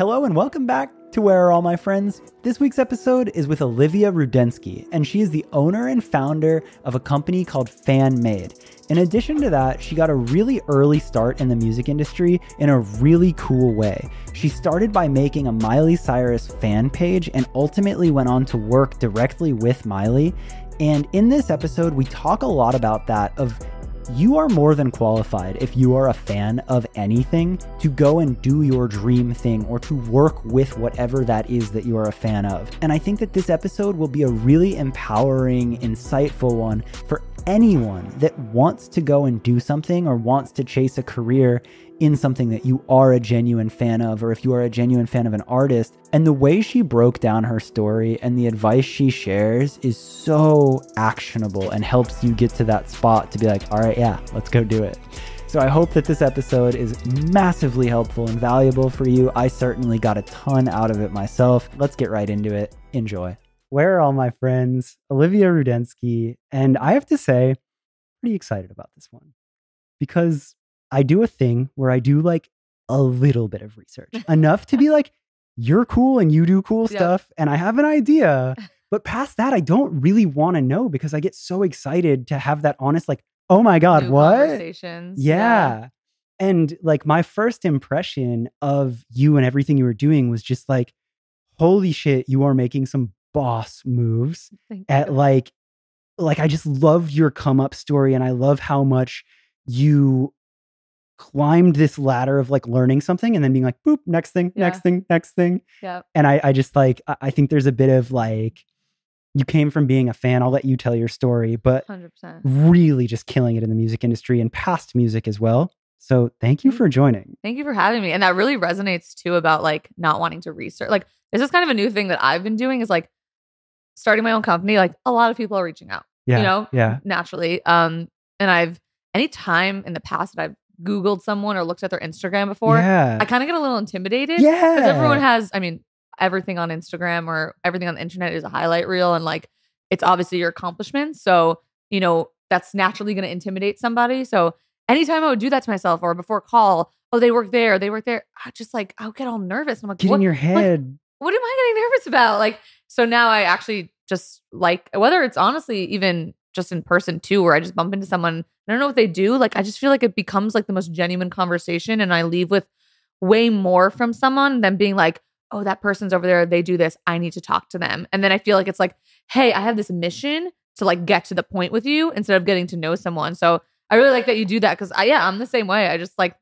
Hello and welcome back to Where Are All My Friends? This week's episode is with Olivia Rudensky, and she is the owner and founder of a company called Fan Made. In addition to that, she got a really early start in the music industry in a really cool way. She started by making a Miley Cyrus fan page and ultimately went on to work directly with Miley. And in this episode, we talk a lot about that of you are more than qualified if you are a fan of anything to go and do your dream thing or to work with whatever that is that you are a fan of. And I think that this episode will be a really empowering, insightful one for anyone that wants to go and do something or wants to chase a career in something that you are a genuine fan of, or if you are a genuine fan of an artist. And the way she broke down her story and the advice she shares is so actionable and helps you get to that spot to be like, all right, yeah, let's go do it. So I hope that this episode is massively helpful and valuable for you. I certainly got a ton out of it myself. Let's get right into it. Enjoy. Where are all my friends? Olivia Rudensky. And I have to say, pretty excited about this one because I do a thing where I do like a little bit of research, enough to be like, you're cool and you do cool Yep. stuff. And I have an idea. But past that, I don't really want to know because I get so excited to have that honest, like, oh my God, New what? Conversations. Yeah. And like my first impression of you and everything you were doing was just like, holy shit, you are making some boss moves Thank at you. like like I just love your come up story and I love how much you climbed this ladder of like learning something and then being like boop next thing next thing next thing Yep. and I I just like I I think there's a bit of like you came from being a fan I'll let you tell your story but 100%. really just killing it in the music industry and past music as well so thank you for joining Thank you for having me. And that really resonates too about like not wanting to research. Like, this is kind of a new thing that I've been doing is like starting my own company. Like, a lot of people are reaching out, yeah you know, yeah naturally. Um, and I've, any time in the past that I've Googled someone or looked at their Instagram before, yeah I kind of get a little intimidated. yeah Because everyone has, I mean, everything on Instagram or everything on the internet is a highlight reel and like it's obviously your accomplishments. So, you know, that's naturally going to intimidate somebody. So, anytime I would do that to myself or before call, oh, they work there, they work there, I just like, I'll get all nervous. I'm like, get what, in your head what am I getting nervous about? Like, so now I actually just like, whether it's honestly even just in person too, where I just bump into someone, I don't know what they do. Like, I just feel like it becomes like the most genuine conversation. And I leave with way more from someone than being like, oh, that person's over there. They do this. I need to talk to them. And then I feel like it's like, hey, I have this mission to like get to the point with you instead of getting to know someone. So I really like that you do that because I, yeah, I'm the same way. I just like,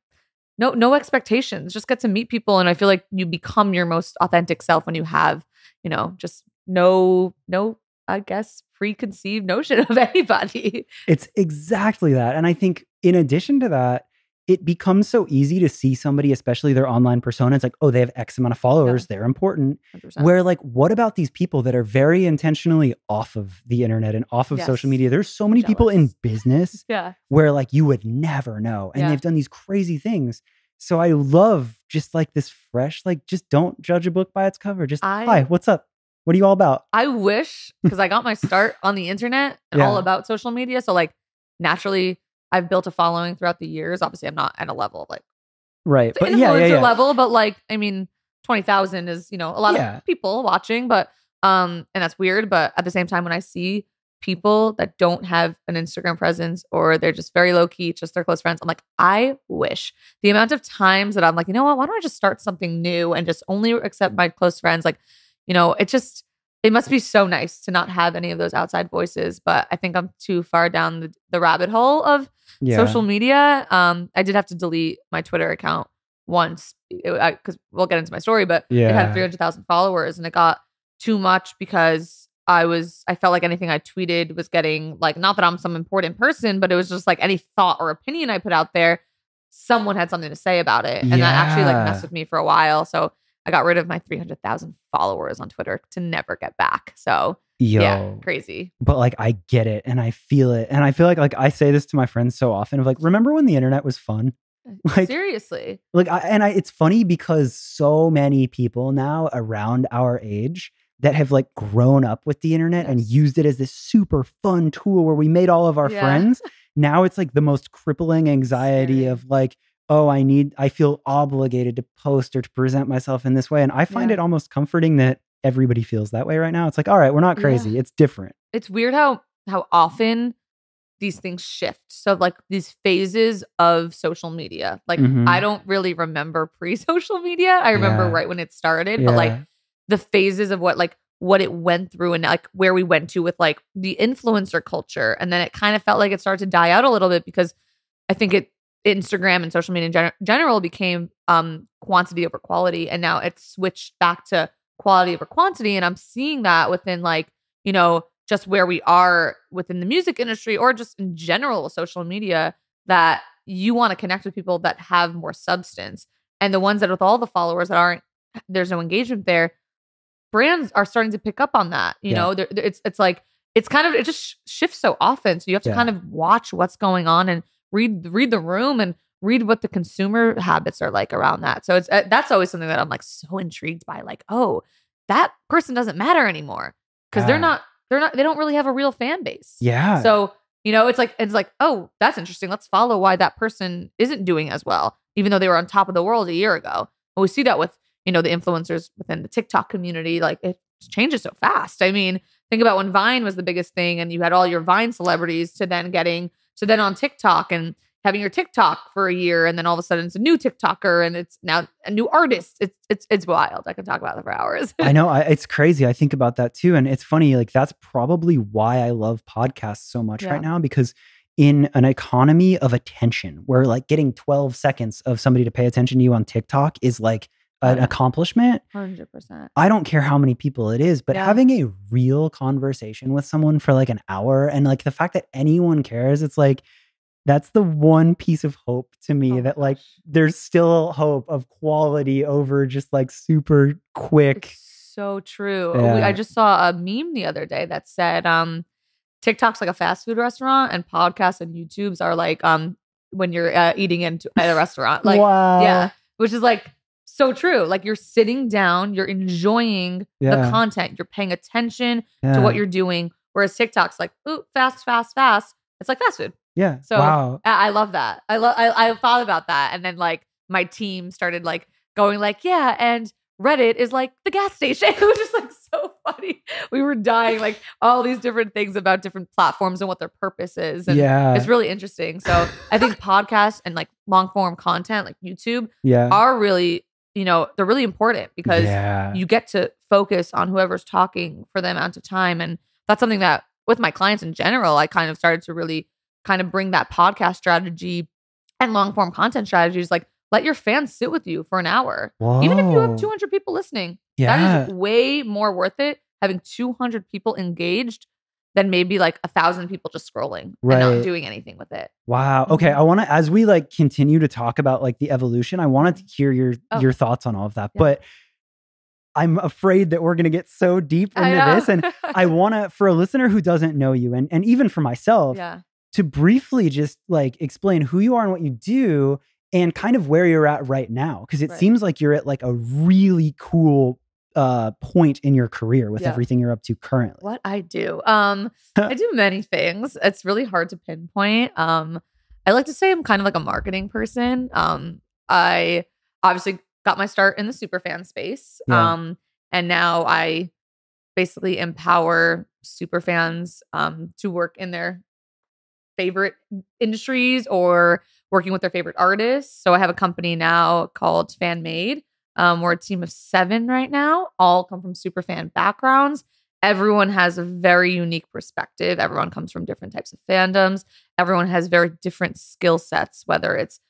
no, no expectations. Just get to meet people, and I feel like you become your most authentic self when you have, you know, just no, no, I guess preconceived notion of anybody. It's exactly that. And I think in addition to that, it becomes so easy to see somebody, especially their online persona. It's like, oh, they have X amount of followers, they're important. 100%. Where, like, what about these people that are very intentionally off of the internet and off of social media? There's so many people in business yeah, where, like, you would never know. And Yeah. they've done these crazy things. So I love just like this fresh, like, just don't judge a book by its cover. Just, I- hi, what's up? What are you all about? I wish because I got my start on the internet and all about social media. So like naturally, I've built a following throughout the years. Obviously, I'm not at a level of like Right. But yeah, yeah, yeah. level, but like I mean, twenty thousand is you know a lot Yeah. of people watching, but um, and that's weird. But at the same time, when I see people that don't have an Instagram presence or they're just very low key, just their close friends, I'm like, I wish the amount of times that I'm like, you know what, why don't I just start something new and just only accept my close friends? Like, you know, it just it must be so nice to not have any of those outside voices. But I think I'm too far down the, the rabbit hole of yeah. social media. Um, I did have to delete my Twitter account once because we'll get into my story, but it had 300,000 followers and it got too much because I was, I felt like anything I tweeted was getting like, not that I'm some important person, but it was just like any thought or opinion I put out there, someone had something to say about it. And that actually like Yeah. messed with me for a while. So I got rid of my 300,000 followers on Twitter to never get back. So Yo. yeah, crazy. but like I get it and I feel it. And I feel like like I say this to my friends so often of like, remember when the internet was fun? Uh, like Seriously. like I, and I it's funny because so many people now around our age that have like grown up with the internet and used it as this super fun tool where we made all of our Yeah. friends. Now it's like the most crippling anxiety Scary. of like, oh, I need, I feel obligated to post or to present myself in this way. And I find Yeah. it almost comforting that everybody feels that way right now. It's like, all right, we're not Yeah. crazy. It's different. it's weird how how often these things shift. So like these phases of social media. Like Mhm. I don't really remember pre-social media. I remember Yeah. right when it started, but like the phases of what like what it went through and like where we went to with like the influencer culture and then it kind of felt like it started to die out a little bit because i think it instagram and social media in gen- general became um quantity over quality and now it's switched back to quality over quantity and i'm seeing that within like you know just where we are within the music industry or just in general social media that you want to connect with people that have more substance and the ones that with all the followers that aren't there's no engagement there brands are starting to pick up on that you Yeah. know They're- they're- it's it's like it's kind of it just sh- shifts so often so you have to Yeah. kind of watch what's going on and read read the room and read what the consumer habits are like around that so it's uh, that's always something that i'm like so intrigued by like oh that person doesn't matter anymore because they're not they're not they don't really have a real fan base Yeah. so, you know, it's like it's like, oh, that's interesting. Let's follow why that person isn't doing as well, even though they were on top of the world a year ago. And we see that with, you know, the influencers within the TikTok community. Like it changes so fast. I mean, think about when Vine was the biggest thing and you had all your Vine celebrities to then getting to then on TikTok and having your TikTok for a year and then all of a sudden it's a new TikToker and it's now a new artist. It's it's it's wild. I can talk about that for hours. I know I, it's crazy. I think about that too. And it's funny, like, that's probably why I love podcasts so much Yeah. right now because in an economy of attention where like getting 12 seconds of somebody to pay attention to you on TikTok is like an Yeah. accomplishment. Hundred percent. I don't care how many people it is, but Yeah. having a real conversation with someone for like an hour and like the fact that anyone cares, it's like that's the one piece of hope to me Oh that like gosh. there's still hope of quality over just like super quick. It's so true. We- I just saw a meme the other day that said um TikTok's like a fast food restaurant and podcasts and YouTubes are like um when you're uh, eating into at a restaurant. Like wow. yeah, which is like so true. Like you're sitting down, you're enjoying the content, you're paying attention to what you're doing. Whereas TikTok's like, ooh, fast, fast, fast. It's like fast food. Yeah. So- wow. I, I love that. I love. I, I thought about that, and then like my team started like going like, yeah, and Reddit is like the gas station. it was just like so funny. We were dying like all these different things about different platforms and what their purpose is, and yeah. it's really interesting. So I think podcasts and like long form content like YouTube yeah. are really, you know, they're really important because yeah. you get to focus on whoever's talking for the amount of time. And that's something that with my clients in general, I kind of started to really kind of bring that podcast strategy and long form content strategies. Like let your fans sit with you for an hour. Even if you have 200 people listening, yeah. that is way more worth it having 200 people engaged than maybe like a thousand people just scrolling and Right. not doing anything with it. Wow. Okay. I mm-hmm. want to, as we like continue to talk about like the evolution, I wanted to hear your Oh. your thoughts on all of that. Yeah. But I'm afraid that we're gonna get so deep into this, and I want to, for a listener who doesn't know you, and and even for myself, yeah. to briefly just like explain who you are and what you do, and kind of where you're at right now, because it Right. seems like you're at like a really cool uh point in your career with Yeah. everything you're up to currently. What I do. Um, I do many things. It's really hard to pinpoint. Um, I like to say I'm kind of like a marketing person. Um, I obviously got my start in the superfan space. Yeah. Um, and now I basically empower superfans um to work in their favorite industries or working with their favorite artists. So I have a company now called Fan Made. Um, we're a team of seven right now, all come from super fan backgrounds. Everyone has a very unique perspective. Everyone comes from different types of fandoms. Everyone has very different skill sets, whether it's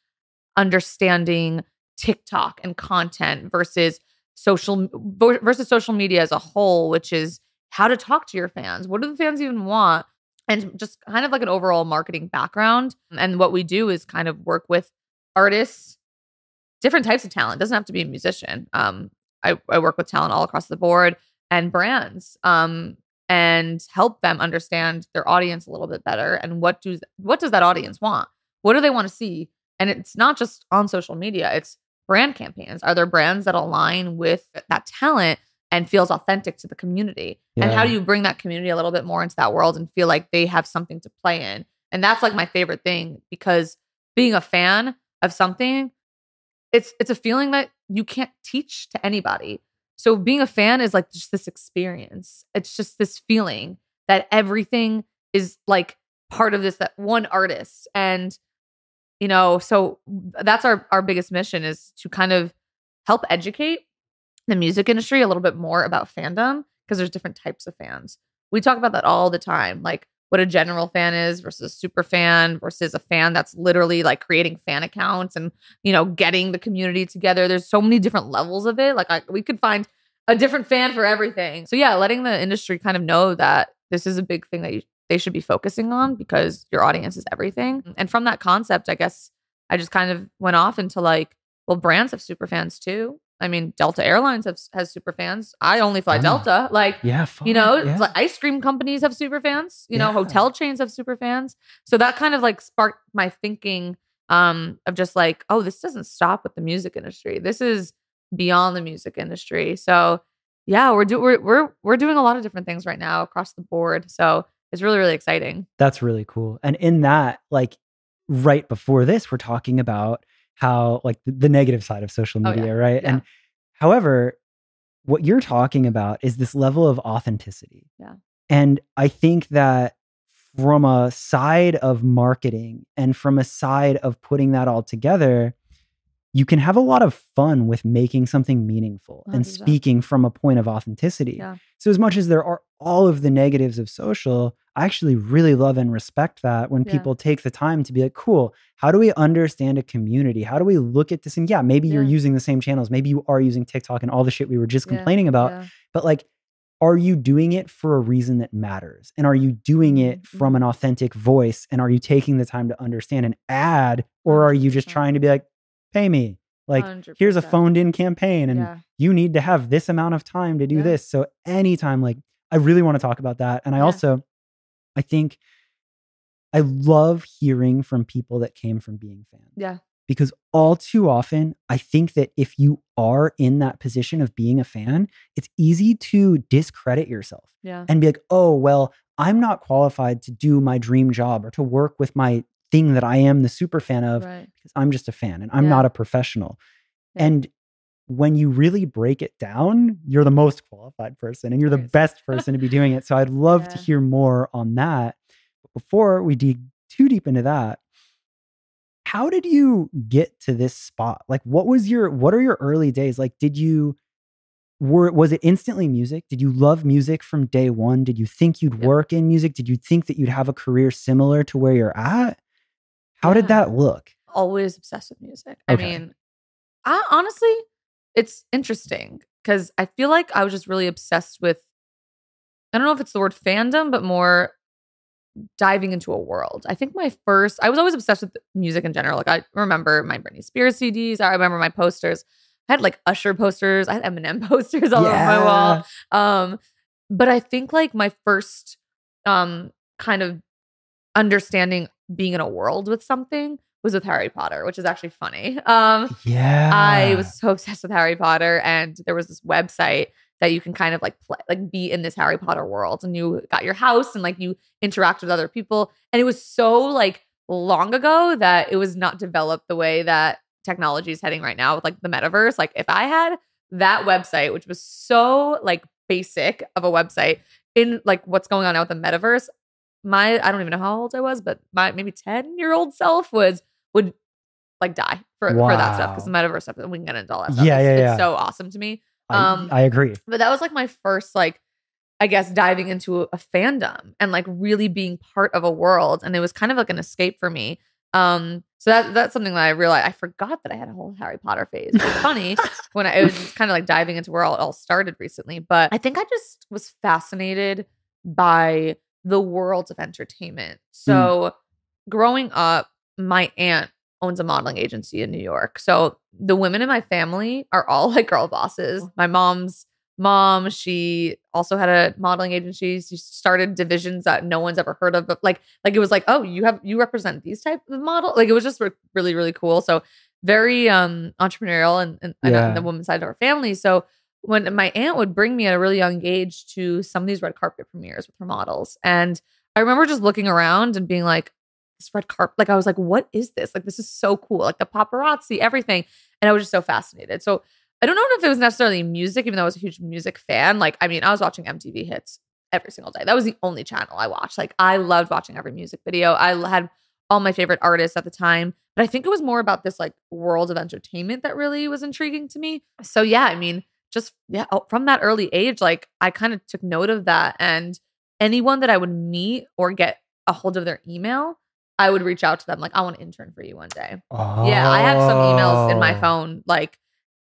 understanding TikTok and content versus social versus social media as a whole, which is how to talk to your fans. What do the fans even want? And just kind of like an overall marketing background. And what we do is kind of work with artists, different types of talent. It doesn't have to be a musician. Um, I, I work with talent all across the board and brands um, and help them understand their audience a little bit better and what do what does that audience want? What do they want to see? And it's not just on social media, it's brand campaigns. Are there brands that align with that talent and feels authentic to the community? And how do you bring that community a little bit more into that world and feel like they have something to play in? And that's like my favorite thing because being a fan of something it's it's a feeling that you can't teach to anybody. So being a fan is like just this experience. It's just this feeling that everything is like part of this that one artist and you know so that's our our biggest mission is to kind of help educate the music industry a little bit more about fandom because there's different types of fans we talk about that all the time like what a general fan is versus a super fan versus a fan that's literally like creating fan accounts and you know getting the community together. There's so many different levels of it. Like I, we could find a different fan for everything. So yeah letting the industry kind of know that this is a big thing that you, they should be focusing on because your audience is everything. And from that concept i guess i just kind of went off into like well brands have super fans too I mean, Delta Airlines has has super fans. I only fly Oh. Delta. Like, Yeah, you know, yeah. like ice cream companies have super fans. You know, hotel chains have super fans. So that kind of like sparked my thinking um, of just like, oh, this doesn't stop with the music industry. This is beyond the music industry. So yeah, we're do we're we're we're doing a lot of different things right now across the board. So it's really really exciting. That's really cool. And in that, like right before this, we're talking about how like the, the negative side of social Oh, yeah. media, right? Yeah. And however, what you're talking about is this level of authenticity. Yeah. And I think that from a side of marketing and from a side of putting that all together, you can have a lot of fun with making something meaningful and speaking from a point of authenticity. Yeah. So, as much as there are all of the negatives of social, I actually really love and respect that when Yeah. people take the time to be like, cool, how do we understand a community? How do we look at this? And yeah, maybe you're using the same channels. Maybe you are using TikTok and all the shit we were just Yeah, complaining about. Yeah. But like, are you doing it for a reason that matters? And are you doing it Mhm, from an authentic voice? And are you taking the time to understand and add? Or are you just trying to be like, pay me? Like, here's a phoned in campaign and yeah. you need to have this amount of time to do Yeah. this. So anytime, like I really want to talk about that. And I Yeah. also, I think I love hearing from people that came from being fans. Yeah. Because all too often, I think that if you are in that position of being a fan, it's easy to discredit yourself Yeah. and be like, oh, well, I'm not qualified to do my dream job or to work with my thing that I am the super fan of Right. because I'm just a fan and I'm Yeah. not a professional. Yeah. And when you really break it down, you're the most qualified person and you're the best person to be doing it. So I'd love to hear more on that. But before we dig too deep into that, how did you get to this spot? Like what was your what are your early days? Like did you were was it instantly music? Did you love music from day 1? Did you think you'd Yeah. work in music? Did you think that you'd have a career similar to where you're at? How did that look? always obsessed with music. I mean, I honestly, it's interesting because I feel like I was just really obsessed with. I don't know if it's the word fandom, but more diving into a world. I think my first, I was always obsessed with music in general. Like I remember my Britney Spears CDs. I remember my posters. I had like Usher posters. I had Eminem posters all over my wall. Um, but I think like my first um kind of understanding being in a world with something was with Harry Potter, which is actually funny. Um, Yeah. I was so obsessed with Harry Potter, and there was this website that you can kind of like play, like be in this Harry Potter world, and you got your house and like you interact with other people, and it was so like long ago that it was not developed the way that technology is heading right now with like the metaverse. Like if I had that website, which was so like basic of a website in like what's going on now with the metaverse, my I don't even know how old I was, but my maybe 10 year old self was would like die for, for that stuff because the metaverse stuff we can get into all that stuff. Yeah, it's, yeah, it's so awesome to me. I, um, I agree. But that was like my first like I guess diving into a, a fandom and like really being part of a world and it was kind of like an escape for me. Um so that that's something that I realized I forgot that I had a whole Harry Potter phase. It was funny when I, it was just kind of like diving into where all, it all started recently, but I think I just was fascinated by the worlds of entertainment. So growing up, my aunt owns a modeling agency in New York. So the women in my family are all like girl bosses. My mom's mom, she also had a modeling agency. She started divisions that no one's ever heard of, but like like it was like, "Oh, you have you represent these type of model." Like it was just re- really really cool. So very um entrepreneurial and, and, and Yeah. on the women's side of our family. So when my aunt would bring me at a really young age to some of these red carpet premieres with her models and I remember just looking around and being like, this red carpet. Like I was like, what is this? Like this is so cool. Like the paparazzi, everything. And I was just so fascinated. So I don't know if it was necessarily music, even though I was a huge music fan. Like, I mean, I was watching MTV hits every single day. That was the only channel I watched. Like, I loved watching every music video. I had all my favorite artists at the time. But I think it was more about this like world of entertainment that really was intriguing to me. So yeah, I mean, just yeah, oh, from that early age, like I kind of took note of that. And anyone that I would meet or get a hold of their email, I would reach out to them like, I want to intern for you one day. Oh. Yeah, I have some emails in my oh. phone, like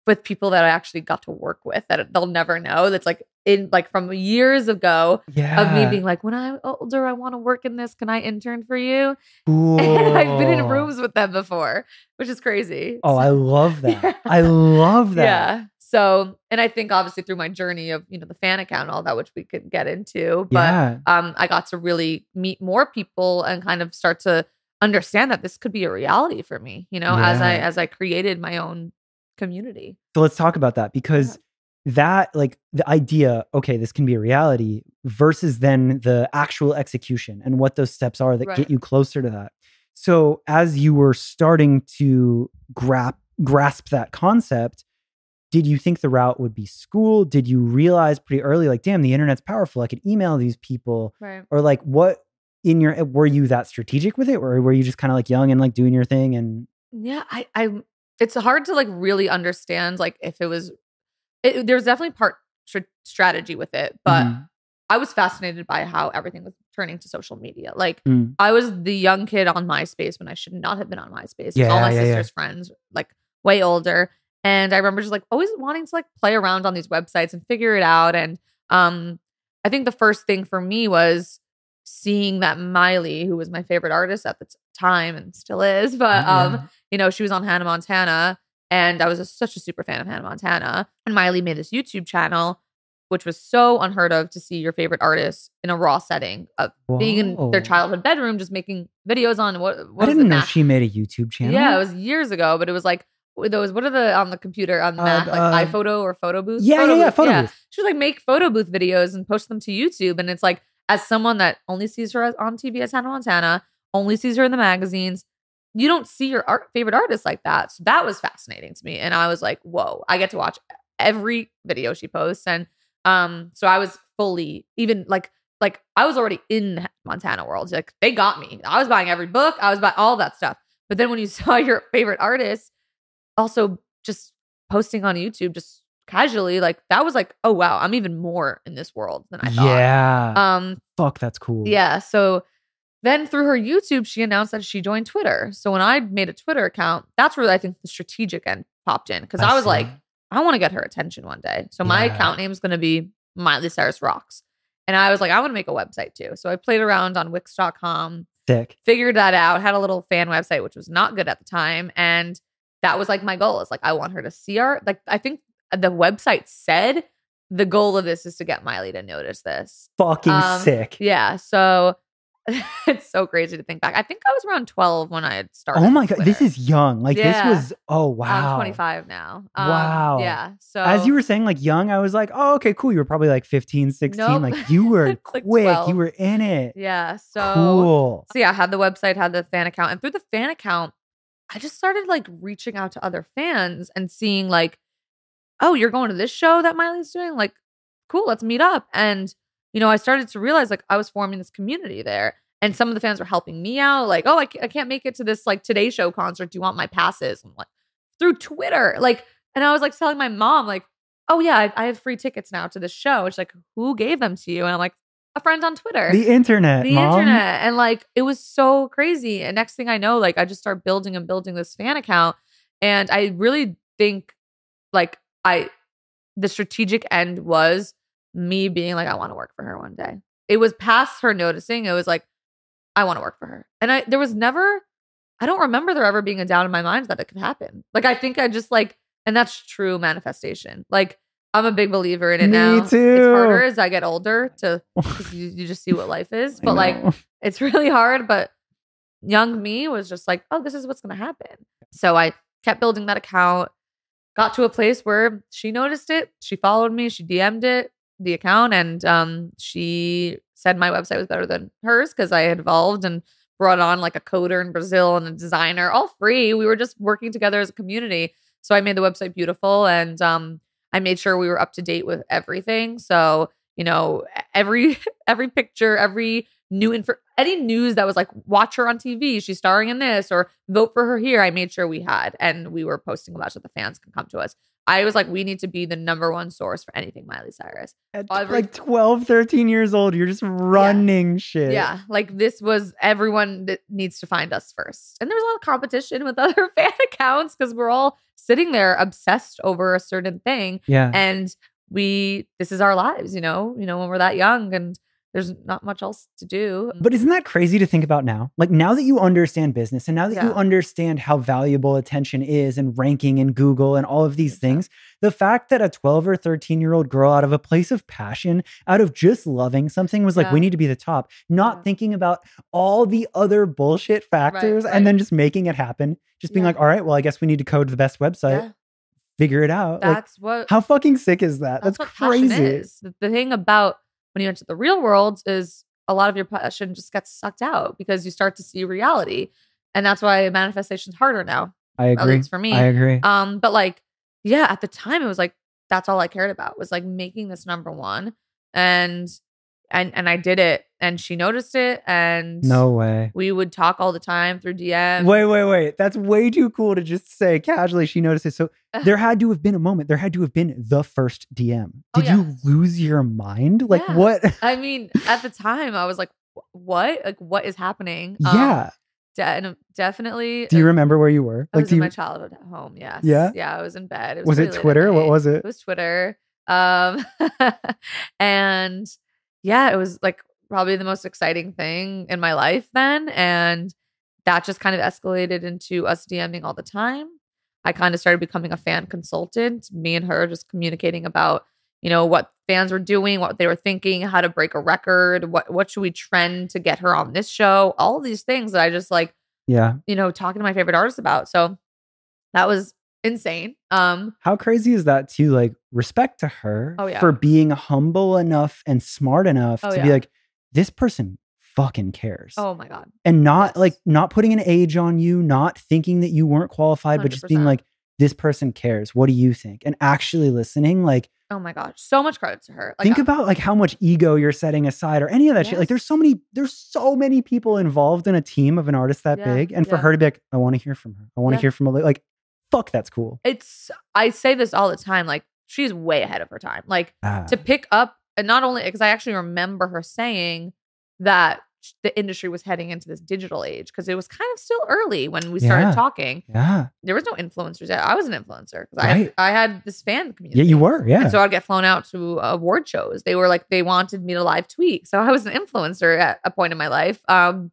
with people that I actually got to work with that they'll never know. That's like in like from years ago Yeah. of me being like, when I'm older, I want to work in this. Can I intern for you? cool. And I've been in rooms with them before, which is crazy. Oh, I love that. Yeah. I love that. Yeah. So, and I think obviously through my journey of, you know, the fan account and all that, which we could get into, but yeah. um, I got to really meet more people and kind of start to understand that this could be a reality for me, you know, as I as I created my own community. So let's talk about that because that, like, the idea, okay, this can be a reality versus then the actual execution and what those steps are that Right. get you closer to that. So as you were starting to grasp grasp that concept, did you think the route would be school? Did you realize pretty early, like, damn, the internet's powerful. I could email these people, Right. or like, what in your were you that strategic with it, or were you just kind of like young and like doing your thing and Yeah, I, I, it's hard to like really understand like if it was, it, there's definitely part str- strategy with it, but Mhm. I was fascinated by how everything was turning to social media. Like Mm. I was the young kid on MySpace when I should not have been on MySpace. 'cause all my yeah, yeah. sister's friends, like way older. And I remember just like always wanting to like play around on these websites and figure it out. And um, I think the first thing for me was seeing that Miley, who was my favorite artist at the t- time and still is, but um, Yeah. you know, she was on Hannah Montana, and I was a, such a super fan of Hannah Montana. And Miley made this YouTube channel, which was so unheard of to see your favorite artist in a raw setting of being in their childhood bedroom, just making videos on what. what I didn't know Mac? she made a YouTube channel. Yeah, it was years ago, but it was like those. What are the on the computer on the Uh, Mac, like uh, iPhoto or photo booth? Yeah, yeah, yeah, photo booth. She was like make photo booth videos and post them to YouTube, and it's like as someone that only sees her as, on TV as Hannah Montana, only sees her in the magazines. You don't see your art, favorite artist like that. So that was fascinating to me. And I was like, whoa, I get to watch every video she posts. And um, so I was fully even like like I was already in Montana world. Like they got me. I was buying every book. I was buying all that stuff. But then when you saw your favorite artist also just posting on YouTube just casually, like that was like, oh wow, I'm even more in this world than I thought. Yeah. Um, Fuck, that's cool. yeah. So then through her YouTube, she announced that she joined Twitter. So when I made a Twitter account, that's where I think the strategic end popped in because I, was see. like, I want to get her attention one day. So my Yeah. account name is going to be Miley Cyrus Rocks. And I was like, I want to make a website too. So I played around on Wix.com, sick. figured that out, had a little fan website, which was not good at the time. And that was like my goal is like, I want her to see our, like, I think the website said the goal of this is to get Miley to notice this. Fucking Um, sick. Yeah. So it's so crazy to think back. I think I was around 12 when I had started. Oh my god, this is young. Like Yeah. this was. Oh wow. I'm 25 now. Um, Wow. Yeah. So As you were saying, like young, I was like, oh, okay, cool. You were probably like 15, 16. Nope. Like you were like quick. 12. You were in it. yeah. So cool. so yeah, I had the website, had the fan account, and through the fan account, I just started like reaching out to other fans and seeing like, oh, you're going to this show that Miley's doing? Like, cool, let's meet up. And you know, I started to realize like I was forming this community there. And some of the fans were helping me out, like, oh, I, I can't make it to this like Today Show concert. Do you want my passes? I'm like, through Twitter, like, and I was like telling my mom, like, oh yeah, I, I have free tickets now to this show. It's like, who gave them to you? And I'm like, a friend on Twitter. The internet. the Mom. internet. And like it was so crazy. And next thing i know like i just start building and building this fan account. And i really think like i the strategic end was me being like i want to work for her one day. It was past her noticing. It was like i want to work for her. And i there was never i don't remember there ever being a doubt in my mind that it could happen. Like i think i just like and that's true manifestation. Like i'm a big believer in it Me now it's too. harder as i get older to you, you just see what life is but like it's really hard but young me was just like oh this is what's going to happen so i kept building that account got to a place where she noticed it she followed me she dm'd it the account and um she said my website was better than hers because i had evolved and brought on like a coder in Brazil and a designer, all free. We were just working together as a community. So I made the website beautiful and um, I made sure we were up to date with everything. So, you know, every every picture, every new info any news that was like watch her on TV, she's starring in this or vote for her here, I made sure we had and we were posting about so the fans can come to us. I was like, we need to be the number one source for anything Miley Cyrus. At Every- like 12, 13 years old, you're just running shit. Yeah, like this was everyone that needs to find us first. And there was a lot of competition with other fan accounts because we're all sitting there obsessed over a certain thing. Yeah. And we, this is our lives, you know, you know, when we're that young and there's not much else to do. But isn't that crazy to think about now? Like now that you understand business and now that you understand how valuable attention is and ranking in Google and all of these Yeah. things, the fact that a 12 or 13 year old girl out of a place of passion, out of just loving something was like, Yeah. we need to be the top, not Yeah. thinking about all the other bullshit factors right. and then just making it happen. Just being Yeah. like, all right, well, I guess we need to code the best website, yeah, figure it out. Like, that's what how fucking sick is that? that's, That's, crazy. the thing about when you enter the real world is a lot of your passion just gets sucked out because you start to see reality. And that's why manifestation's harder now. I At agree. least for me. I agree. Um, but like, yeah, at the time it was like that's all I cared about was like making this number one. And and and I did it and she noticed it and no way. we would talk all the time through DM. Wait, wait, wait. That's way too cool to just say casually. She notices. So there had to have been a moment. There had to have been the first DM. Oh, Did yeah. you lose your mind? Like Yeah. what? I mean, at the time I was like, what? Like what is happening? Um, yeah. de- definitely. Do you remember where you were? I Like, was in you, my childhood home. Yes. Yeah? Yeah. I was in bed. It was really it Twitter? What was it? It was Twitter. Um, and yeah, it was like probably the most exciting thing in my life then. And that just kind of escalated into us DMing all the time. I kind of started becoming a fan consultant, me and her just communicating about, you know, what fans were doing, what they were thinking, how to break a record, what what should we trend to get her on this show, all these things that I just like Yeah. you know, talking to my favorite artists about. So that was insane. Um, How crazy is that too? Like respect to her Oh, yeah. for being humble enough and smart enough Oh, to be like, this person fucking cares. oh my God. and not Yes. like not putting an age on you, not thinking that you weren't qualified, but just being like, this person cares. What do you think? And actually listening, like Oh my gosh. So much credit to her. Like, think about like how much ego you're setting aside or any of that shit. Like there's so many, there's so many people involved in a team of an artist that Yeah, big. And for her to be like, I want to hear from her. I want to Yeah. hear from a like, fuck, that's cool. it's, I say this all the time. Like, she's way ahead of her time. Like, Ah, to pick up, and not only because I actually remember her saying that the industry was heading into this digital age because it was kind of still early when we started Yeah. talking. yeah. There was no influencers yet. I was an influencer because I, Right. had, I had this fan community. Yeah, you were. Yeah. And so I'd get flown out to award shows. They were like, they wanted me to live tweet. So I was an influencer at a point in my life. Um,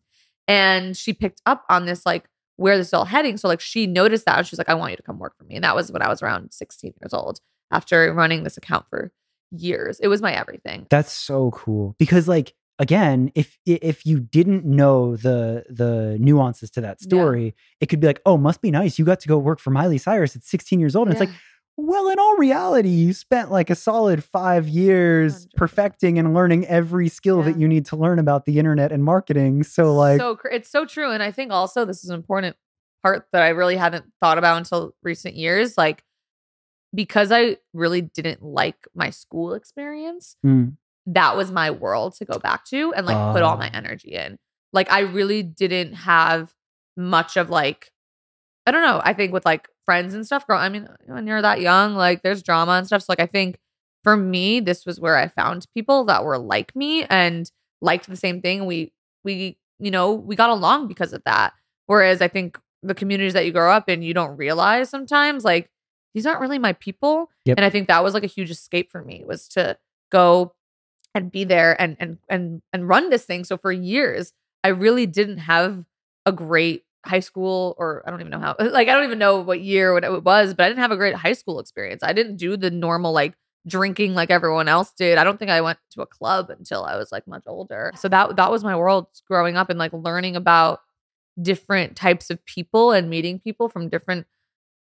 and she picked up on this, like, where this is all heading. So, like, she noticed that. And she was like, I want you to come work for me. And that was when I was around 16 years old after running this account for years. It was my everything. That's so cool because like again, if if you didn't know the the nuances to that Yeah. story, it could be like, "Oh, must be nice. You got to go work for Miley Cyrus at 16 years old." And it's like, "Well, in all reality, you spent like a solid 5 years 100%. perfecting and learning every skill that you need to learn about the internet and marketing." So like so it's so true and i think also this is an important part that i really haven't thought about until recent years like because i really didn't like my school experience Mm. that was my world to go back to and like put all my Oh. energy in like i really didn't have much of like i don't know i think with like friends and stuff. Girl i mean when you're that young like there's drama and stuff. So like i think for me this was where i found people that were like me and liked the same thing. We we you know we got along because of that. Whereas i think the communities that you grow up in you don't realize sometimes like these aren't really my people. Yep. and i think that was like a huge escape for me was to go and be there and and and and run this thing. So for years i really didn't have a great high school or i don't even know how like i don't even know what year what it was but i didn't have a great high school experience. I didn't do the normal like drinking like everyone else did. I don't think i went to a club until i was like much older. So that that was my world growing up and like learning about different types of people and meeting people from different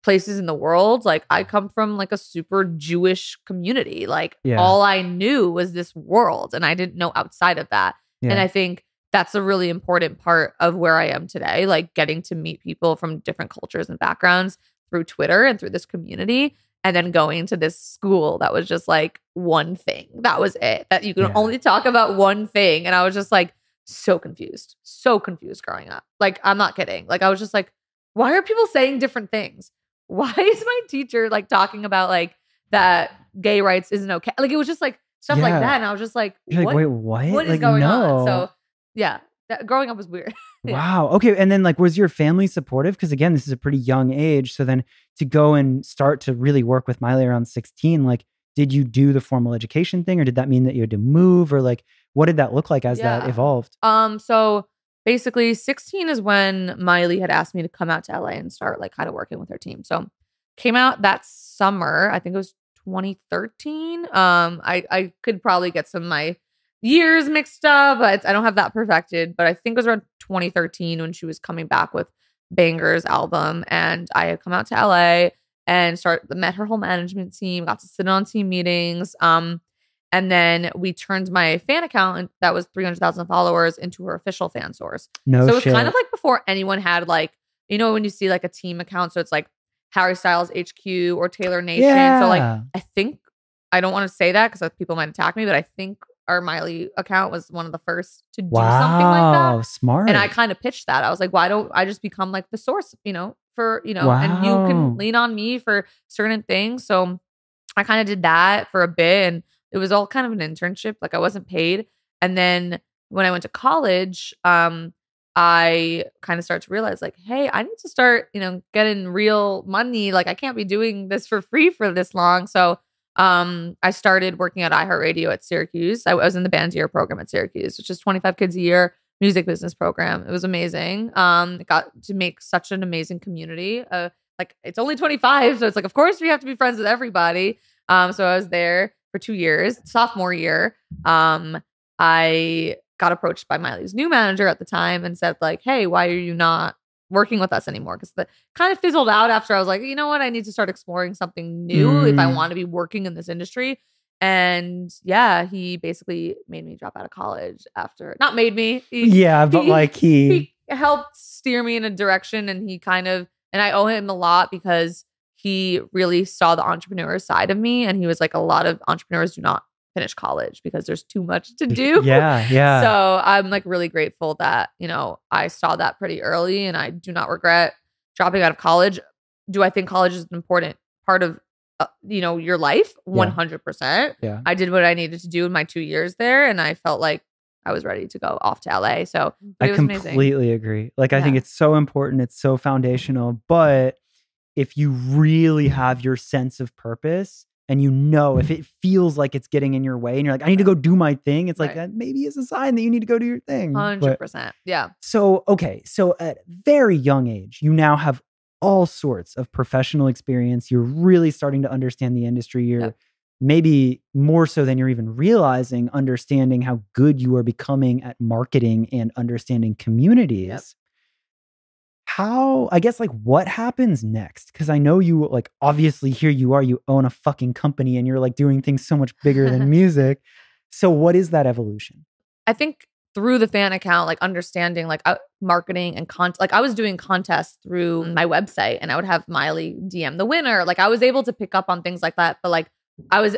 places in the world. Like i come from like a super jewish community. Like Yeah. all i knew was this world and i didn't know outside of that. And i think that's a really important part of where I am today, like getting to meet people from different cultures and backgrounds through Twitter and through this community. And then going to this school that was just like one thing. That was it. That you can Yeah. only talk about one thing. And I was just like so confused, so confused growing up. Like, I'm not kidding. Like, I was just like, why are people saying different things? Why is my teacher like talking about like that gay rights isn't okay? Like, it was just like stuff like that. And I was just like, You're like, what, wait, what? what is like, going no. on? So, yeah, that, growing up was weird. yeah. Wow. Okay. And then, like, was your family supportive? Because again, this is a pretty young age. So then to go and start to really work with Miley around 16, like, did you do the formal education thing or did that mean that you had to move or like, what did that look like as that evolved? Um, so basically 16 is when Miley had asked me to come out to LA and start like kind of working with her team. So came out that summer, I think it was 2013. Um, I, I could probably get some of my years mixed up, but I don't have that perfected. But I think it was around 2013 when she was coming back with Bangerz album. And I had come out to LA and start met her whole management team, got to sit on team meetings. Um, and then we turned my fan account that was 300,000 followers into her official fan source. No so it was shit. kind of like before anyone had like, you know, when you see like a team account, so it's like Harry Styles HQ or Taylor Nation. So like, I think I don't want to say that because people might attack me, but I think our Miley account was one of the first to do wow. something like that. Smart. And I kind of pitched that. I was like, why don't I just become like the source, you know, for, you know, and you can lean on me for certain things. So I kind of did that for a bit and it was all kind of an internship. Like I wasn't paid. And then when I went to college, um, I kind of start to realize like, hey, I need to start, you know, getting real money. Like I can't be doing this for free for this long. So um, I started working at iHeartRadio at Syracuse. I was in the Bandier program at Syracuse, which is 25 kids a year music business program. It was amazing. Um, it got to make such an amazing community. Uh, like it's only 25, so it's like, of course, we have to be friends with everybody. Um, so I was there for two years. Sophomore year, um, I got approached by Miley's new manager at the time and said, like, hey, why are you not working with us anymore? Because the kind of fizzled out after I was like, you know what, I need to start exploring something new if I Mm. want to be working in this industry. And yeah, he basically made me drop out of college after not made me. He, yeah, but he- like he, he helped steer me in a direction and he kind of and I owe him a lot because he really saw the entrepreneur side of me and he was like a lot of entrepreneurs do not finish college because there's too much to do. yeah, yeah. So I'm like really grateful that, you know, I saw that pretty early and I do not regret dropping out of college. Do I think college is an important part of uh, you know, your life? 100%. yeah. I did what I needed to do in my 2 years there and I felt like I was ready to go off to LA. So I it was amazing. completely agree. Like I think it's so important. It's so foundational. But if you really have your sense of purpose and you know if mm-hmm. it feels like it's getting in your way and you're like, I need to go do my thing, it's like Right. that maybe is a sign that you need to go do your thing. Hundred percent. Yeah. so okay, so at very young age, you now have all sorts of professional experience. You're really starting to understand the industry. You're Yep. maybe more so than you're even realizing, understanding how good you are becoming at marketing and understanding communities. How, I guess, like, what happens next? Because I know you, like, obviously, here you are, you own a fucking company and you're like doing things so much bigger than music. So, what is that evolution? I think through the fan account, like understanding like uh, marketing and content, like I was doing contests through my website and I would have Miley DM the winner. Like I was able to pick up on things like that, but like I was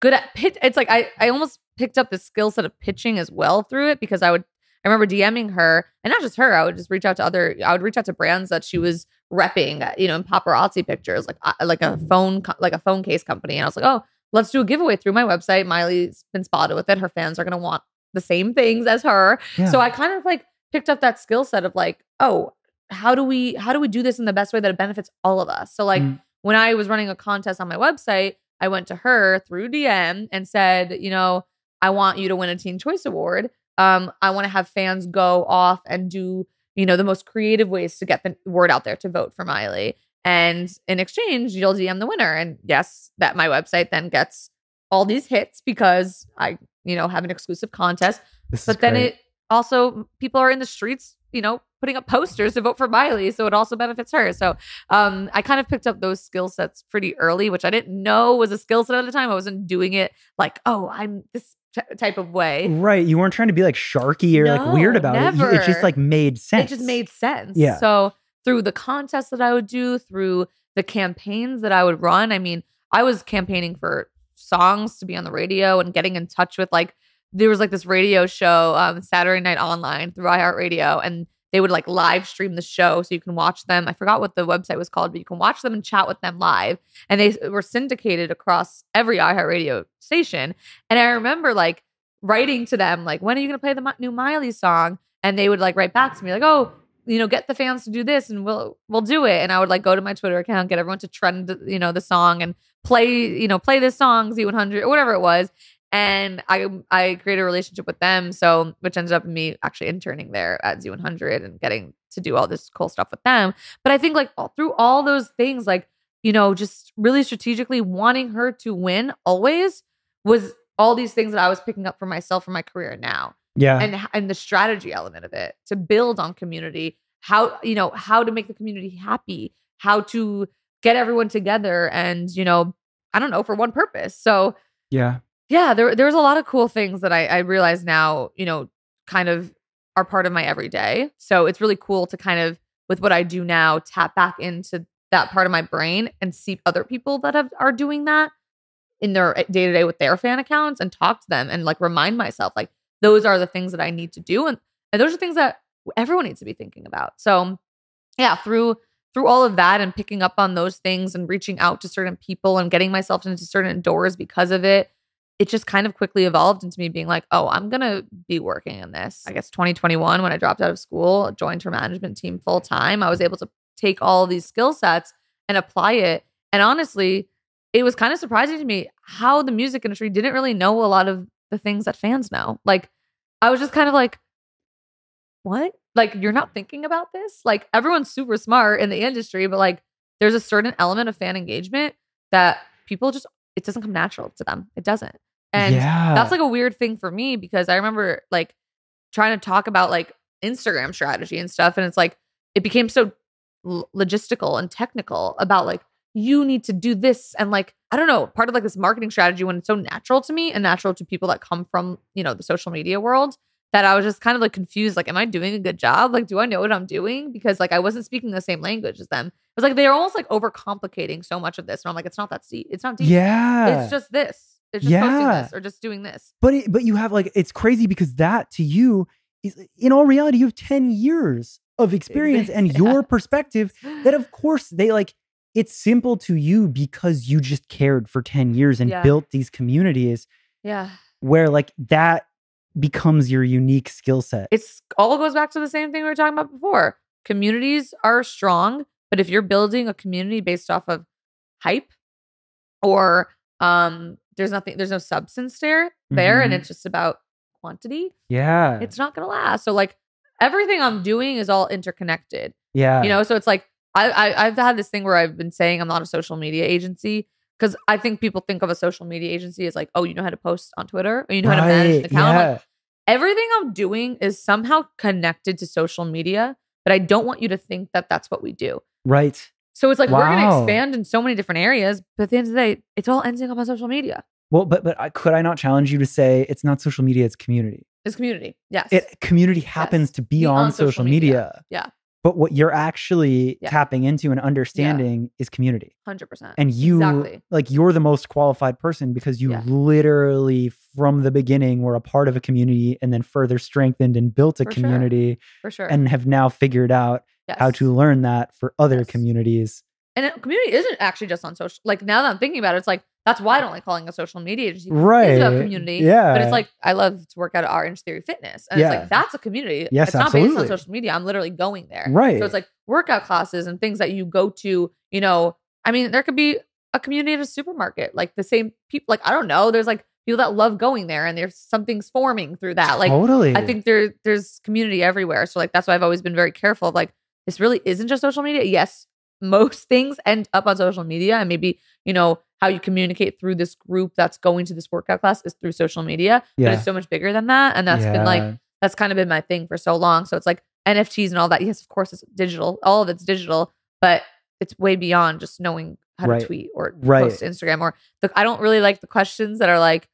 good at pitch. It's like I, I almost picked up the skill set of pitching as well through it because I would, I remember DMing her and not just her, I would just reach out to other, I would reach out to brands that she was repping, you know, in paparazzi pictures, like, uh, like a phone, like a phone case company. And I was like, oh, let's do a giveaway through my website. Miley's been spotted with it. Her fans are going to want the same things as her. Yeah. So I kind of like picked up that skill set of like, oh, how do we how do we do this in the best way that it benefits all of us? So like Mm. when I was running a contest on my website, I went to her through DM and said, you know, I want you to win a Teen Choice Award. Um, I want to have fans go off and do, you know, the most creative ways to get the word out there to vote for Miley. And in exchange, you'll DM the winner. And yes, that my website then gets all these hits because I, you know, have an exclusive contest. This But then great. it also people are in the streets, you know, putting up posters to vote for Miley, so it also benefits her. So um, I kind of picked up those skill sets pretty early, which I didn't know was a skill set at the time. I wasn't doing it like, oh, I'm this t- type of way. Right. You weren't trying to be like sharky or like weird No, about it. You- It just like made sense. It just made sense. Yeah. So through the contests that I would do, through the campaigns that I would run, I mean, I was campaigning for songs to be on the radio and getting in touch with like there was like this radio show, um, Saturday Night Online through iHeartRadio, and they would like live stream the show so you can watch them. I forgot what the website was called, but you can watch them and chat with them live. And they were syndicated across every iHeartRadio station. And I remember like writing to them, like, when are you going to play the new Miley song? And they would like write back to me, like, oh, you know, get the fans to do this and we'll we'll do it. And I would like go to my Twitter account, get everyone to trend, you know, the song and play, you know, play this song, Z100 or whatever it was. And I I created a relationship with them, so which ended up me actually interning there at Z100 and getting to do all this cool stuff with them. But I think like all, through all those things, like you know, just really strategically wanting her to win always was all these things that I was picking up for myself for my career now yeah. and and the strategy element of it to build on community how you know how to make the community happy how to get everyone together and you know i don't know for one purpose so yeah. Yeah there there was a lot of cool things that i i realize now you know kind of are part of my everyday so it's really cool to kind of with what i do now tap back into that part of my brain and see other people that have are doing that in their day to day with their fan accounts and talk to them and like remind myself like those are the things that I need to do and and those are things that everyone needs to be thinking about. So yeah, through through all of that and picking up on those things and reaching out to certain people and getting myself into certain doors because of it, it just kind of quickly evolved into me being like, oh, I'm gonna be working in this. I guess 2021, when I dropped out of school, joined her management team full time, I was able to take all these skill sets and apply it. And honestly, it was kind of surprising to me how the music industry didn't really know a lot of the things that fans know. Like, I was just kind of like, what? Like, you're not thinking about this? Like, everyone's super smart in the industry, but like, there's a certain element of fan engagement that people just, it doesn't come natural to them. It doesn't. And yeah. that's like a weird thing for me because I remember like trying to talk about like Instagram strategy and stuff. And it's like, it became so logistical and technical about like, you need to do this. And like, I don't know, part of like this marketing strategy when it's so natural to me and natural to people that come from, you know, the social media world that I was just kind of like confused. Like, am I doing a good job? Like, do I know what I'm doing? Because like I wasn't speaking the same language as them. It was like they're almost like overcomplicating so much of this. And I'm like, it's not that deep. It's not deep. yeah. It's just this. It's just posting Yeah. this or just doing this. But it, but you have like it's crazy because that to you is in all reality you have 10 years of experience and Yeah. your perspective that of course they like it's simple to you because you just cared for 10 years and Yeah. built these communities Yeah. where like that becomes your unique skill set. It's all goes back to the same thing we were talking about before. Communities are strong, but if you're building a community based off of hype or um there's nothing there's no substance there there and Mhm. it's just about quantity, yeah. it's not gonna last. So like everything I'm doing is all interconnected. yeah. you know so it's like I, I i've had this thing where i've been saying i'm not a social media agency because i think people think of a social media agency as like oh you know how to post on twitter or you know how to manage an account Yeah. like, everything i'm doing is somehow connected to social media but i don't want you to think that that's what we do right. So it's like we're going to expand in so many different areas but at the end of the day it's all ending up on social media Well, but but I, could I not challenge you to say it's not social media, it's community. it's community yes It community happens to be, Be on, on social, social media. media. Yeah. But what you're actually Yeah. tapping into and understanding is community. 100% And you Exactly. like you're the most qualified person because you Yeah. literally from the beginning were a part of a community and then further strengthened and built a For sure. community for sure and have now figured out yes. how to learn that for other Yes. communities. And it- community isn't actually just on social. Like now that I'm thinking about it, it's like that's why I don't like calling a social media agency. Right. It's about community. Yeah. But it's like I love to work out at Orange Theory Fitness, and Yeah. it's like that's a community. Yes, it's not based on social media. I'm literally going there. Right. So it's like workout classes and things that you go to. You know, I mean, there could be a community at a supermarket, like the same people. Like I don't know. There's like people that love going there, and there's something's forming through that. Like totally. I think there there's community everywhere. So like that's why I've always been very careful of like this really isn't just social media. Yes, most things end up on social media and maybe, you know, how you communicate through this group that's going to this workout class is through social media, but it's so much bigger than that and that's been like that's kind of been my thing for so long. So it's like NFTs and all that. Yes, of course it's digital. All of it's digital, but it's way beyond just knowing how Right. to tweet or Right. post Instagram or the, I don't really like the questions that are like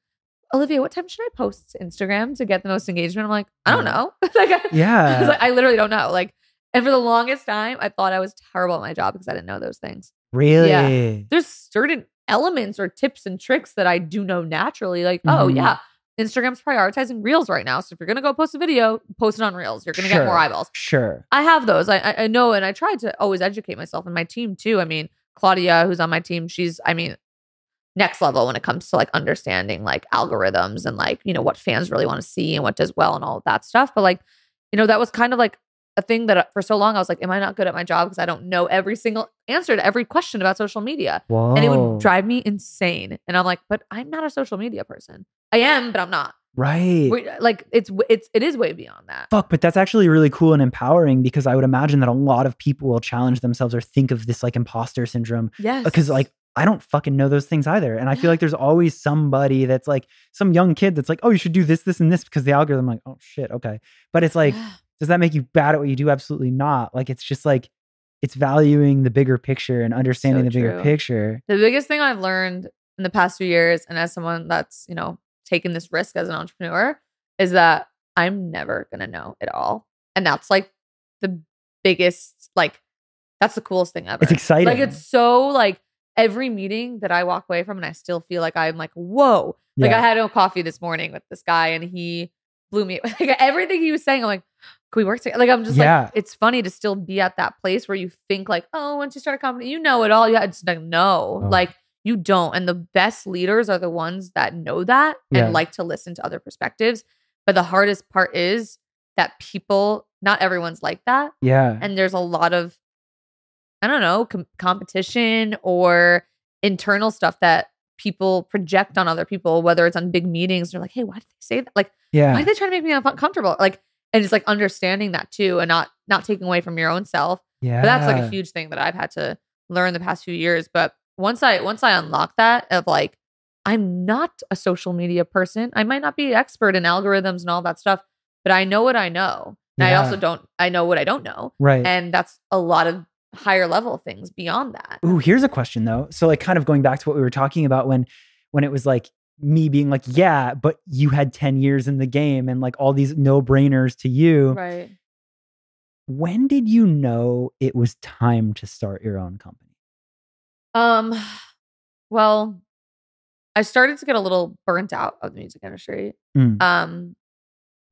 Olivia, what time should I post to Instagram to get the most engagement? I'm like, I don't know. like, I, Yeah. like, I literally don't know. Like, and for the longest time, I thought I was terrible at my job because I didn't know those things. really? Yeah. There's certain elements or tips and tricks that I do know naturally. Like, oh Mhm. yeah, Instagram's prioritizing reels right now. So if you're gonna go post a video, post it on reels. You're gonna get more eyeballs. Sure. I have those. I, I I know, and I try to always educate myself and my team too. I mean, Claudia, who's on my team, she's I mean, next level when it comes to like understanding like algorithms and like you know what fans really want to see and what does well and all of that stuff. But like, you know, that was kind of like a thing that uh, for so long I was like, am I not good at my job because I don't know every single answer to every question about social media? Whoa. And it would drive me insane. And I'm like, but I'm not a social media person. I am, but I'm not. Right. We- Like it's it's it is way beyond that. Fuck, but that's actually really cool and empowering because I would imagine that a lot of people will challenge themselves or think of this like imposter syndrome Yes. because like I don't fucking know those things either. And I feel like there's always somebody that's like some young kid that's like, oh, you should do this, this, and this because the algorithm, like, oh shit, okay. But it's like. Does that make you bad at what you do? Absolutely not. Like it's just like it's valuing the bigger picture and understanding So the bigger picture. the biggest thing I've learned in the past few years, and as someone that's, you know, taken this risk as an entrepreneur, is that I'm never gonna know it all. And that's like the biggest, like, that's the coolest thing ever. It's exciting. Like it's so like every meeting that I walk away from and I still feel like I'm like, whoa. Like Yeah. I had a coffee this morning with this guy and he blew me like everything he was saying, I'm like, can we work together? Like I'm just Yeah. like, it's funny to still be at that place where you think like, oh, once you start a company, you know it all. Yeah, it's like no, Oh. like you don't. And the best leaders are the ones that know that Yeah. and like to listen to other perspectives. But the hardest part is that people, not everyone's like that yeah. and there's a lot of i don't know com- competition or internal stuff that people project on other people whether it's on big meetings they're like hey why did they say that like yeah. why did they try to make me uncomfortable like and it's like understanding that too and not not taking away from your own self Yeah. but that's like a huge thing that i've had to learn the past few years but once i once i unlock that of like i'm not a social media person i might not be expert in algorithms and all that stuff but i know what i know and i also don't i know what i don't know right. and that's a lot of higher level things beyond that. Ooh, here's a question though. So like kind of going back to what we were talking about when when it was like me being like, yeah, but you had 10 years in the game and like all these no-brainers to you. Right. When did you know it was time to start your own company? Um well, I started to get a little burnt out of the music industry. Mm. Um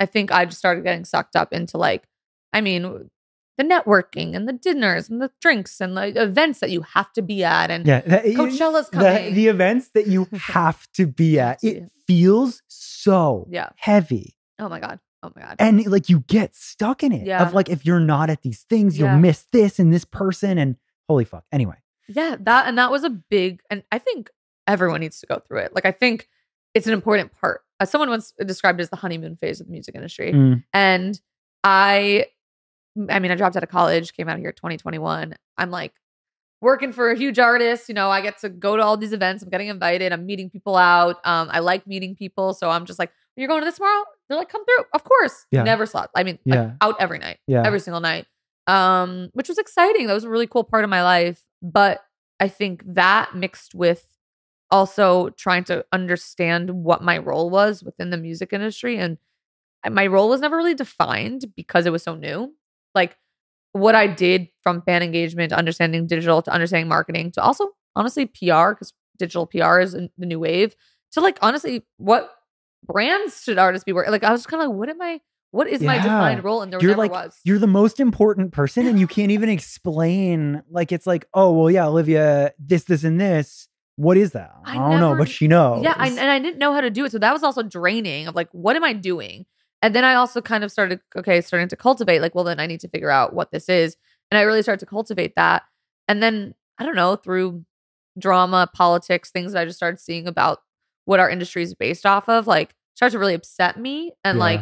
I think I just started getting sucked up into like I mean the networking and the dinners and the drinks and the events that you have to be at and Yeah. that- Coachella's the, coming. the events that you have to be at. It feels so yeah. heavy. Oh my god. Oh my god. And like you get stuck in it Yeah. of like if you're not at these things, you'll miss this and this person and holy fuck. Anyway. Yeah, that and that was a big and I think everyone needs to go through it. Like I think it's an important part. As someone once described it as the honeymoon phase of the music industry. Mm. And I I mean, I dropped out of college, came out of here 2021. I'm like working for a huge artist, you know, I get to go to all these events, I'm getting invited, I'm meeting people out. Um I like meeting people, so I'm just like, "You're going to this tomorrow?" They're like, "Come through." Of course. Yeah. Never slept. I mean, like, out every night Yeah. every single night um which was exciting that was a really cool part of my life but i think that mixed with also trying to understand what my role was within the music industry and my role was never really defined because it was so new like what i did from fan engagement to understanding digital to understanding marketing to also honestly pr because digital pr is the new wave to like honestly what brands should artists be working like i was kind of like what am i what is my defined role and there You're never like- was You're the most important person and you can't even explain like it's like, oh well yeah, Olivia, this, this, and this. What is that? I, I don't know, but she knows. Yeah, I, and I didn't know how to do it. So that was also draining of like, what am I doing? And then I also kind of started, okay, starting to cultivate, like, well, then I need to figure out what this is. And I really started to cultivate that. And then, I don't know, through drama, politics, things that I just started seeing about what our industry is based off of, like, started to really upset me and Yeah. like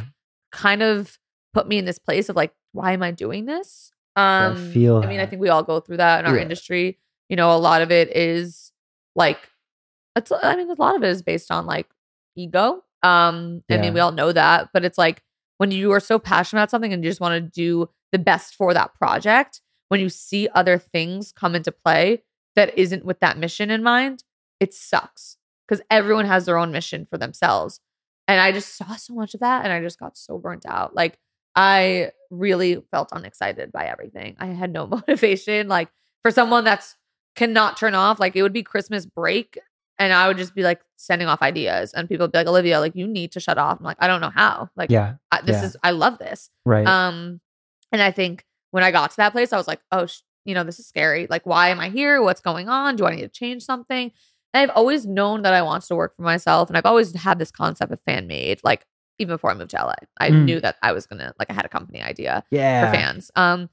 kind of put me in this place of like, why am I doing this? Um, feel I mean, I think we all go through that in our Yeah. industry. You know, a lot of it is like it's I mean, a lot of it is based on like ego. Um, I mean, we all know that, but it's like when you are so passionate about something and you just want to do the best for that project, when you see other things come into play that isn't with that mission in mind, it sucks. because everyone has their own mission for themselves. And I just saw so much of that and I just got so burnt out. Like I really felt unexcited by everything. I had no motivation. Like for someone that's cannot turn off, like it would be Christmas break and I would just be like sending off ideas and people would be like, Olivia, like you need to shut off. I'm like, I don't know how. Like Yeah. I, this yeah. is I love this. Right. Um, and I think when I got to that place, I was like, oh, sh- you know, this is scary. Like, why am I here? What's going on? Do I need to change something? And I've always known that I wanted to work for myself, and I've always had this concept of fan made. Like even before I moved to LA, I Mm. knew that I was gonna like I had a company idea yeah. for fans. Um,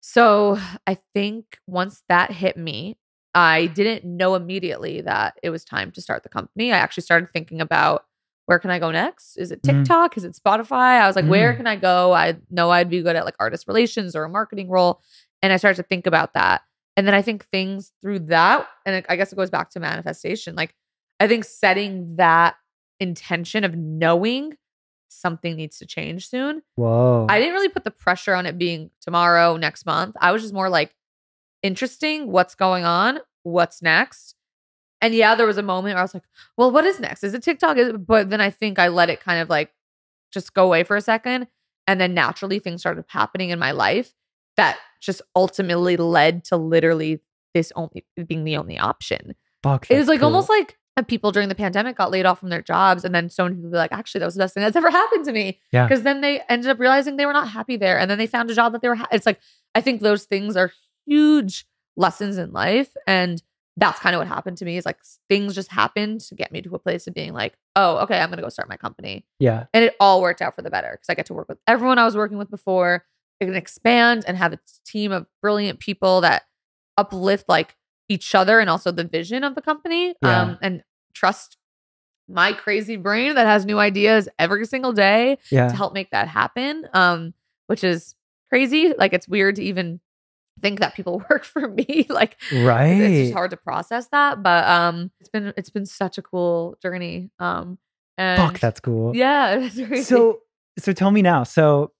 so I think once that hit me, I didn't know immediately that it was time to start the company. I actually started thinking about where can I go next? Is it Mhm. TikTok? Is it Spotify? I was like, where Mm. can I go? I know I'd be good at like artist relations or a marketing role. And I started to think about that. And then I think things through that, and it- I guess it goes back to manifestation. Like, I think setting that intention of knowing something needs to change soon Whoa. I didn't really put the pressure on it being tomorrow, next month. I was just more like, interesting, what's going on? What's next? And yeah, there was a moment where I was like, well, what is next? Is it TikTok? Is it-" But then I think I let it kind of like just go away for a second. And then naturally things started happening in my life that just ultimately led to literally this only being the only option. Fuck. It was like cool. almost like people during the pandemic got laid off from their jobs, and then so many people be like, actually, that was the best thing that's ever happened to me. Yeah. Because then they ended up realizing they were not happy there, and then they found a job that they were. Ha- it's like I think those things are huge lessons in life, and that's kind of what happened to me. Is like things just happened to get me to a place of being like, oh, okay, I'm gonna go start my company, Yeah. and it all worked out for the better because I get to work with everyone I was working with before. I can expand and have a team of brilliant people that uplift like each other and also the vision of the company. Yeah. Um, and trust my crazy brain that has new ideas every single day Yeah. to help make that happen. Um, which is crazy. Like it's weird to even think that people work for me. like right. it's just hard to process that. But um, it's been it's been such a cool journey. Um, and Fuck. That's cool. yeah. So so tell me now. So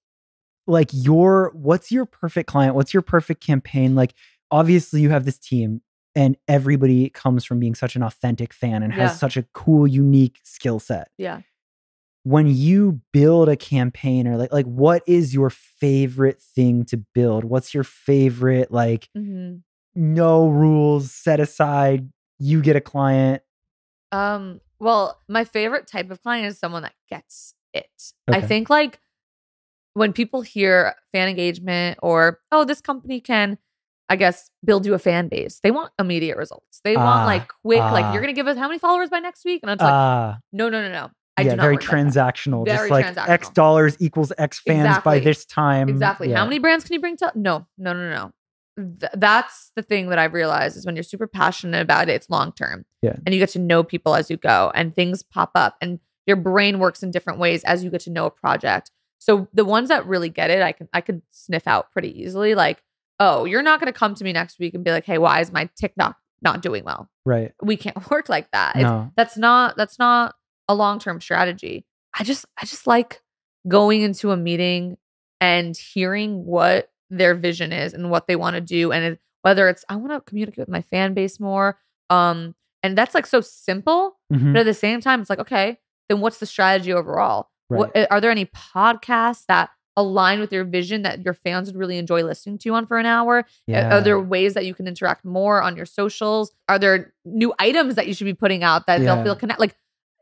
like your what's your perfect client? What's your perfect campaign? Like obviously you have this team and everybody comes from being such an authentic fan and has Yeah. such a cool unique skill set. yeah. When you build a campaign or like like what is your favorite thing to build? What's your favorite like Mhm. no rules set aside, you get a client. Um, well, my favorite type of client is someone that gets it. I think like when people hear fan engagement or oh, this company can, I guess, build you a fan base, they want immediate results. They Ah, want like quick, like ah. you're gonna give us how many followers by next week? And it's like, Ah, no, no, no, no. I yeah, very work like that. transactional. just like X dollars equals X fans by this time. Exactly. Yeah. How many brands can you bring to? No, no, no, no. Th- that's the thing that I've realized is when you're super passionate about it, it's long term. Yeah. And you get to know people as you go and things pop up and your brain works in different ways as you get to know a project. So the ones that really get it, I can I can sniff out pretty easily. Like, oh, you're not gonna come to me next week and be like, hey, why is my TikTok not doing well? Right. We can't work like that. It's No. that's not that's not a long-term strategy i just i just like going into a meeting and hearing what their vision is and what they want to do and whether it's i want to communicate with my fan base more um and that's like so simple Mhm. but at the same time it's like okay then what's the strategy overall what, are there any podcasts that align with your vision that your fans would really enjoy listening to on for an hour Yeah. are there ways that you can interact more on your socials? Are there new items that you should be putting out that Yeah. they'll feel connect? Like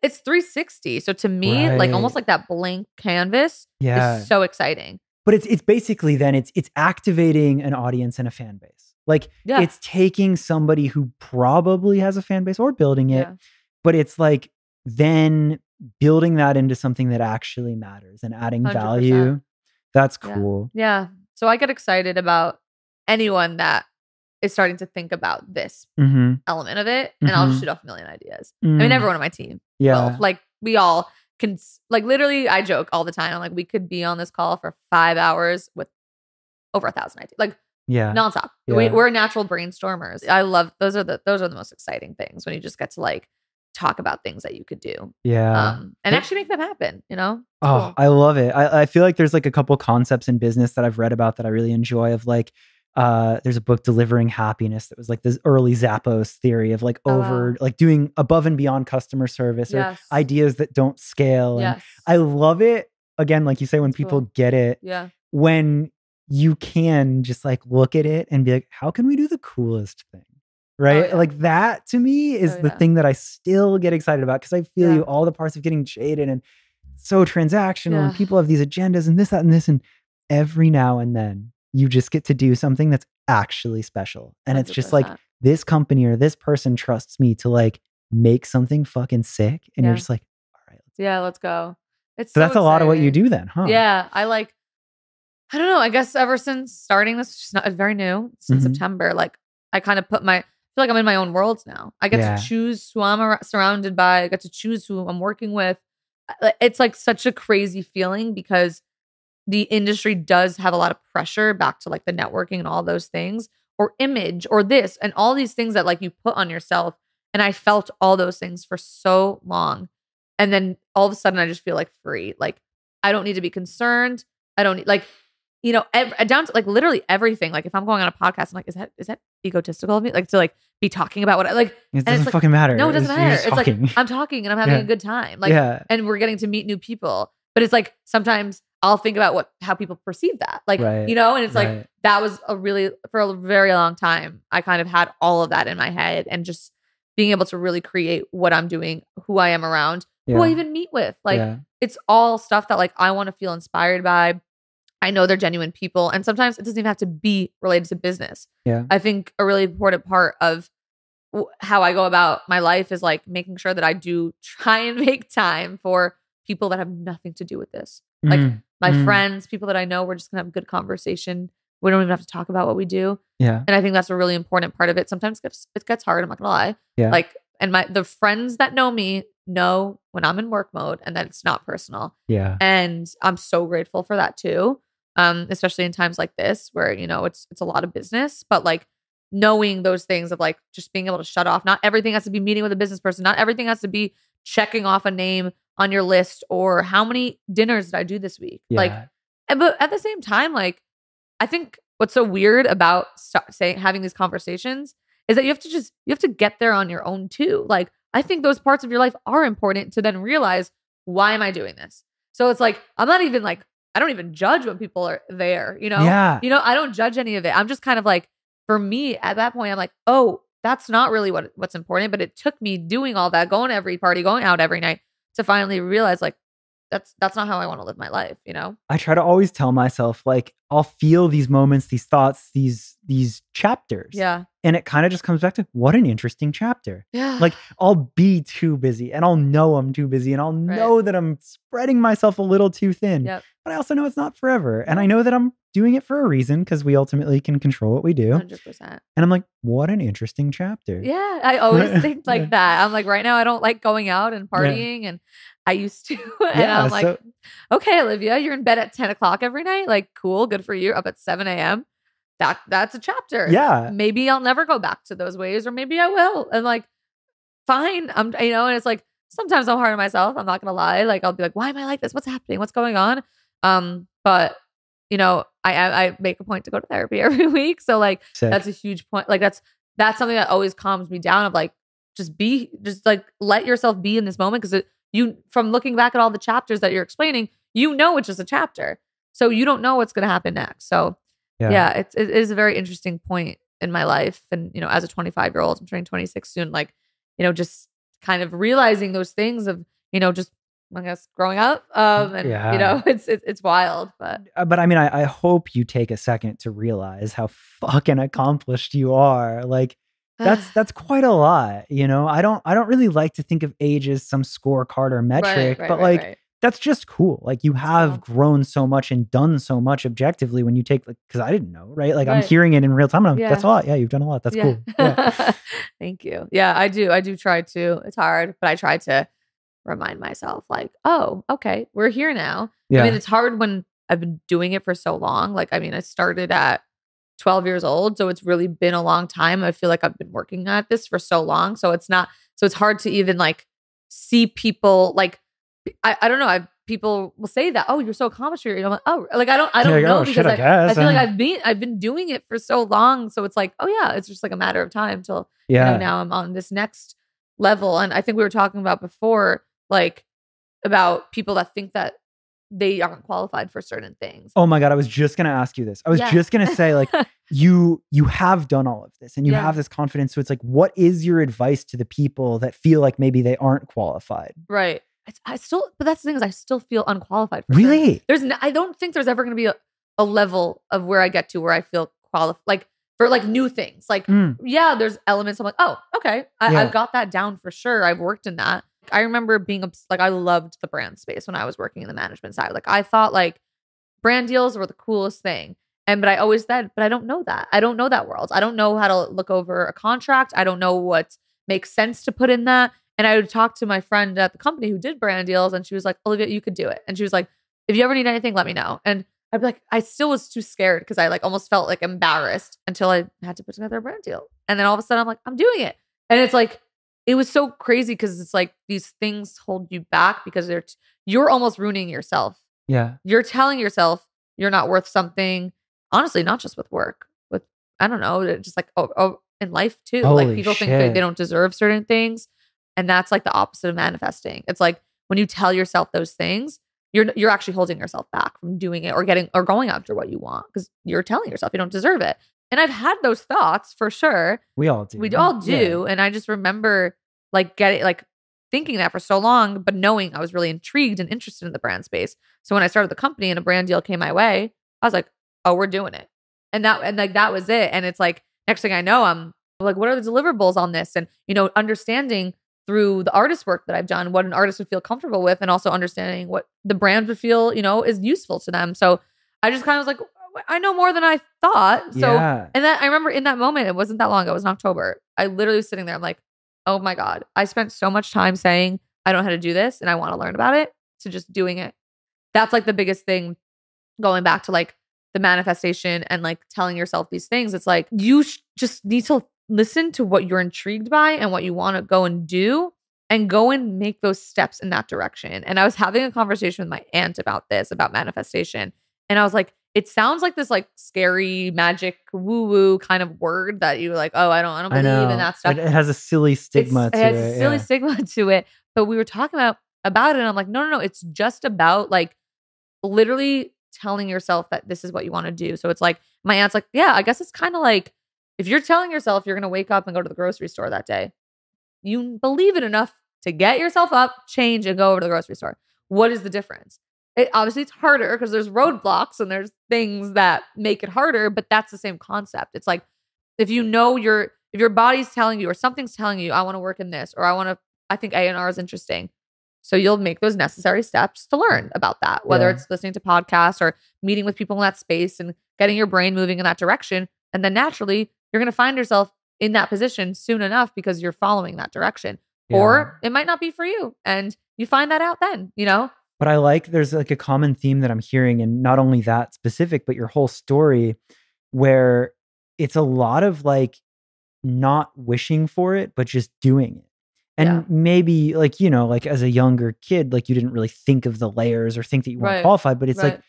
it's 360. So to me, like almost like that blank canvas yeah. is so exciting. but it's it's basically then it's it's activating an audience and a fan base. Like Yeah. it's taking somebody who probably has a fan base or building it, yeah. but it's like then building that into something that actually matters and adding 100%. value. That's Yeah. cool. Yeah. So I get excited about anyone that is starting to think about this Mm-hmm. element of it. And I'll just Mhm. shoot off a million ideas. I mean, everyone on my team. Yeah. will. Like we all can like literally I joke all the time. I'm like, we could be on this call for five hours with over a thousand ideas. Like yeah. nonstop. We, Yeah. we're natural brainstormers. I love those are the those are the most exciting things when you just get to like talk about things that you could do yeah. um, and actually make them happen. You know? It's Oh, cool. I love it. I, I feel like there's like a couple concepts in business that I've read about that I really enjoy of like uh, there's a book delivering happiness that was like this early Zappos theory of like Oh, over wow. like doing above and beyond customer service or ideas that don't scale. And. I love it again, like you say, when people cool. get it, yeah. when you can just like look at it and be like, how can we do the coolest thing? Right. Oh, yeah. Like that to me is Oh, the yeah. thing that I still get excited about because I feel Yeah. you all the parts of getting jaded and so transactional and people have these agendas and this, that, and this. And every now and then you just get to do something that's actually special. And it's just like this company or this person trusts me to like make something fucking sick. And Yeah. you're just like, all right. let's yeah, let's go. It's So so that's a lot of what you do then, huh? Yeah, I like. I don't know. I guess ever since starting this, it's not very new since Mhm. September. Like I kind of put my. I feel like I'm in my own world now. I get Yeah. to choose who I'm ar- surrounded by. I get to choose who I'm working with. It's like such a crazy feeling because the industry does have a lot of pressure back to like the networking and all those things, or image, or this, and all these things that like you put on yourself. And I felt all those things for so long, and then all of a sudden I just feel like free. Like I don't need to be concerned. I don't need like, you know, ev- uh, down to like literally everything. Like if I'm going on a podcast, I'm like, is that is that egotistical of me? Like to like be talking about what I like. It it's doesn't like- fucking matter. No, it doesn't You're matter. It's like. I'm talking and I'm having Yeah. a good time. Like, yeah. and we're getting to meet new people. But it's like sometimes I'll think about what how people perceive that. Like, Right. you know, and it's like that was a really for a very long time. I kind of had all of that in my head and just being able to really create what I'm doing, who I am around, who I even meet with. Like yeah. it's all stuff that like I want to feel inspired by. I know they're genuine people. And sometimes it doesn't even have to be related to business. Yeah. I think a really important part of w- how I go about my life is like making sure that I do try and make time for people that have nothing to do with this. Like Mm, my Mm. friends, people that I know, we're just gonna have a good conversation. We don't even have to talk about what we do. yeah. And I think that's a really important part of it. Sometimes it gets, it gets hard, I'm not gonna lie. Yeah. Like, and my the friends that know me know when I'm in work mode and that it's not personal. Yeah. And I'm so grateful for that too. Um, especially in times like this where, you know, it's it's a lot of business, but like knowing those things of like just being able to shut off. Not everything has to be meeting with a business person. Not everything has to be checking off a name on your list or how many dinners did I do this week? Yeah. Like and- but at the same time, like I think what's so weird about st- saying having these conversations is that you have to just you have to get there on your own too. Like I think those parts of your life are important to then realize why am I doing this? So it's like I'm not even like I don't even judge when people are there, you know? yeah. You know, I don't judge any of it. I'm just kind of like for me at that point I'm like, "Oh, that's not really what what's important, but it took me doing all that, going to every party, going out every night to finally realize like that's that's not how I want to live my life, you know? I try to always tell myself like I'll feel these moments, these thoughts, these these chapters. Yeah. And it kind of just comes back to what an interesting chapter. Yeah. Like I'll be too busy and I'll know I'm too busy and I'll Right. know that I'm spreading myself a little too thin. Yep. But I also know it's not forever. And I know that I'm doing it for a reason because we ultimately can control what we do. 100%. And I'm like, what an interesting chapter. Yeah, I always think like Yeah. that. I'm like, right now, I don't like going out and Yeah. partying, and I used to. and Yeah, I'm like, so- okay, Olivia, you're in bed at 10 o'clock every night. Like, cool, good for you. Up at 7 a.m. That that's a chapter. Yeah. Maybe I'll never go back to those ways, or maybe I will. And like, fine. I'm you know, and it's like sometimes I'm hard on myself. I'm not gonna lie. Like, I'll be like, why am I like this? What's happening? What's going on? Um, but you know, I I, I make a point to go to therapy every week. So like Sick. that's a huge point like that's that's something that always calms me down of like just be just like let yourself be in this moment because you from looking back at all the chapters that you're explaining you know it's just a chapter so you don't know what's going to happen next so yeah, it's it is a very interesting point in my life and you know as a 25 year old i'm turning 26 soon like you know just kind of realizing those things of you know just i guess growing up um and Yeah. you know it's it's, it's wild but Uh, but I mean, I, I hope you take a second to realize how fucking accomplished you are. Like that's that's quite a lot, you know. I don't I don't really like to think of age as some scorecard or metric, but like that's just cool. Like you have grown so much and done so much objectively when you take like because I didn't know, right? Like I'm hearing it in real time. And I'm, That's a lot. Yeah, you've done a lot. That's cool. Yeah. Thank you. Yeah, I do. I do try to. It's hard, but I try to remind myself, like, oh, okay, we're here now. Yeah. I mean, it's hard when I've been doing it for so long. Like, I mean, I started at 12 years old. So it's really been a long time. I feel like I've been working at this for so long. So it's not, so it's hard to even like see people like, I, I don't know. I've people will say that, oh, you're so accomplished. You're I'm like, oh, like I don't, I don't like, know "Oh, because shit, I I, I feel like. I've been, I've been doing it for so long. So it's like, oh yeah, it's just like a matter of time till you Yeah. know, now I'm on this next level. And I think we were talking about before, like about people that think that they aren't qualified for certain things. Oh my god, I was just gonna ask you this. I was Yeah. just gonna say, like, you you have done all of this and you Yeah. have this confidence. So it's like, what is your advice to the people that feel like maybe they aren't qualified? Right. It's, I still, but that's the thing is I still feel unqualified. Really? There's, no, I don't think there's ever going to be a, a level of where I get to where I feel qualified, like for like new things. Like, Mm, yeah, there's elements. I'm like, oh, okay, I, Yeah. I've got that down for sure. I've worked in that. I remember being like, I loved the brand space when I was working in the management side. Like, I thought like brand deals were the coolest thing. And but I always said, but I don't know that. I don't know that world. I don't know how to look over a contract. I don't know what makes sense to put in that. And I would talk to my friend at the company who did brand deals, and she was like, Olivia, you could do it. And she was like, if you ever need anything, let me know. And I'd be like, I still was too scared because I like almost felt like embarrassed until I had to put together a brand deal. And then all of a sudden I'm like, I'm doing it. And it's like, it was so crazy because it's like these things hold you back because they're, t- you're almost ruining yourself. yeah. You're telling yourself you're not worth something. Honestly, not just with work, with, I don't know, just like, oh, oh in life too. Holy like people think they, they don't deserve certain things. And that's like the opposite of manifesting. It's like when you tell yourself those things, you're you're actually holding yourself back from doing it or getting or going after what you want because you're telling yourself you don't deserve it. And I've had those thoughts for sure. We all do. We all do. And I just remember like getting like thinking that for so long, but knowing I was really intrigued and interested in the brand space. So when I started the company and a brand deal came my way, I was like, oh, we're doing it. And that and like that was it. And it's like next thing I know, I'm like, what are the deliverables on this? And you know, understanding through the artist work that I've done, what an artist would feel comfortable with, and also understanding what the brand would feel, you know, is useful to them. So I just kind of was like, I know more than I thought. So yeah. and then I remember in that moment, it wasn't that long ago, it was in October. I literally was sitting there, I'm like, oh my God, I spent so much time saying, I don't know how to do this and I want to learn about it to just doing it. That's like the biggest thing going back to like the manifestation and like telling yourself these things. It's like you sh- just need to listen to what you're intrigued by and what you want to go and do and go and make those steps in that direction. And I was having a conversation with my aunt about this, about manifestation. And I was like, it sounds like this like scary magic woo woo kind of word that you like, oh, I don't, I don't I believe know. in that stuff. It, it has a silly stigma It's- to it has it. a silly yeah. stigma to it. But we were talking about about it, and I'm like, no, no, no. It's just about like literally telling yourself that this is what you want to do. So it's like my aunt's like, yeah, I guess it's kind of like if you're telling yourself you're gonna wake up and go to the grocery store that day, you believe it enough to get yourself up, change, and go over to the grocery store. What is the difference? It, obviously, it's harder because there's roadblocks and there's things that make it harder, but that's the same concept. It's like if you know your if your body's telling you or something's telling you, I want to work in this or I want to, I think A and R is interesting. So you'll make those necessary steps to learn about that, whether Yeah. it's listening to podcasts or meeting with people in that space and getting your brain moving in that direction. And then naturally, you're going to find yourself in that position soon enough because you're following that direction. Or it might not be for you. And you find that out then, you know? But I like there's like a common theme that I'm hearing, and not only that specific, but your whole story, where it's a lot of like not wishing for it, but just doing it. And Yeah. maybe like, you know, like as a younger kid, like you didn't really think of the layers or think that you weren't Right. qualified. But it's like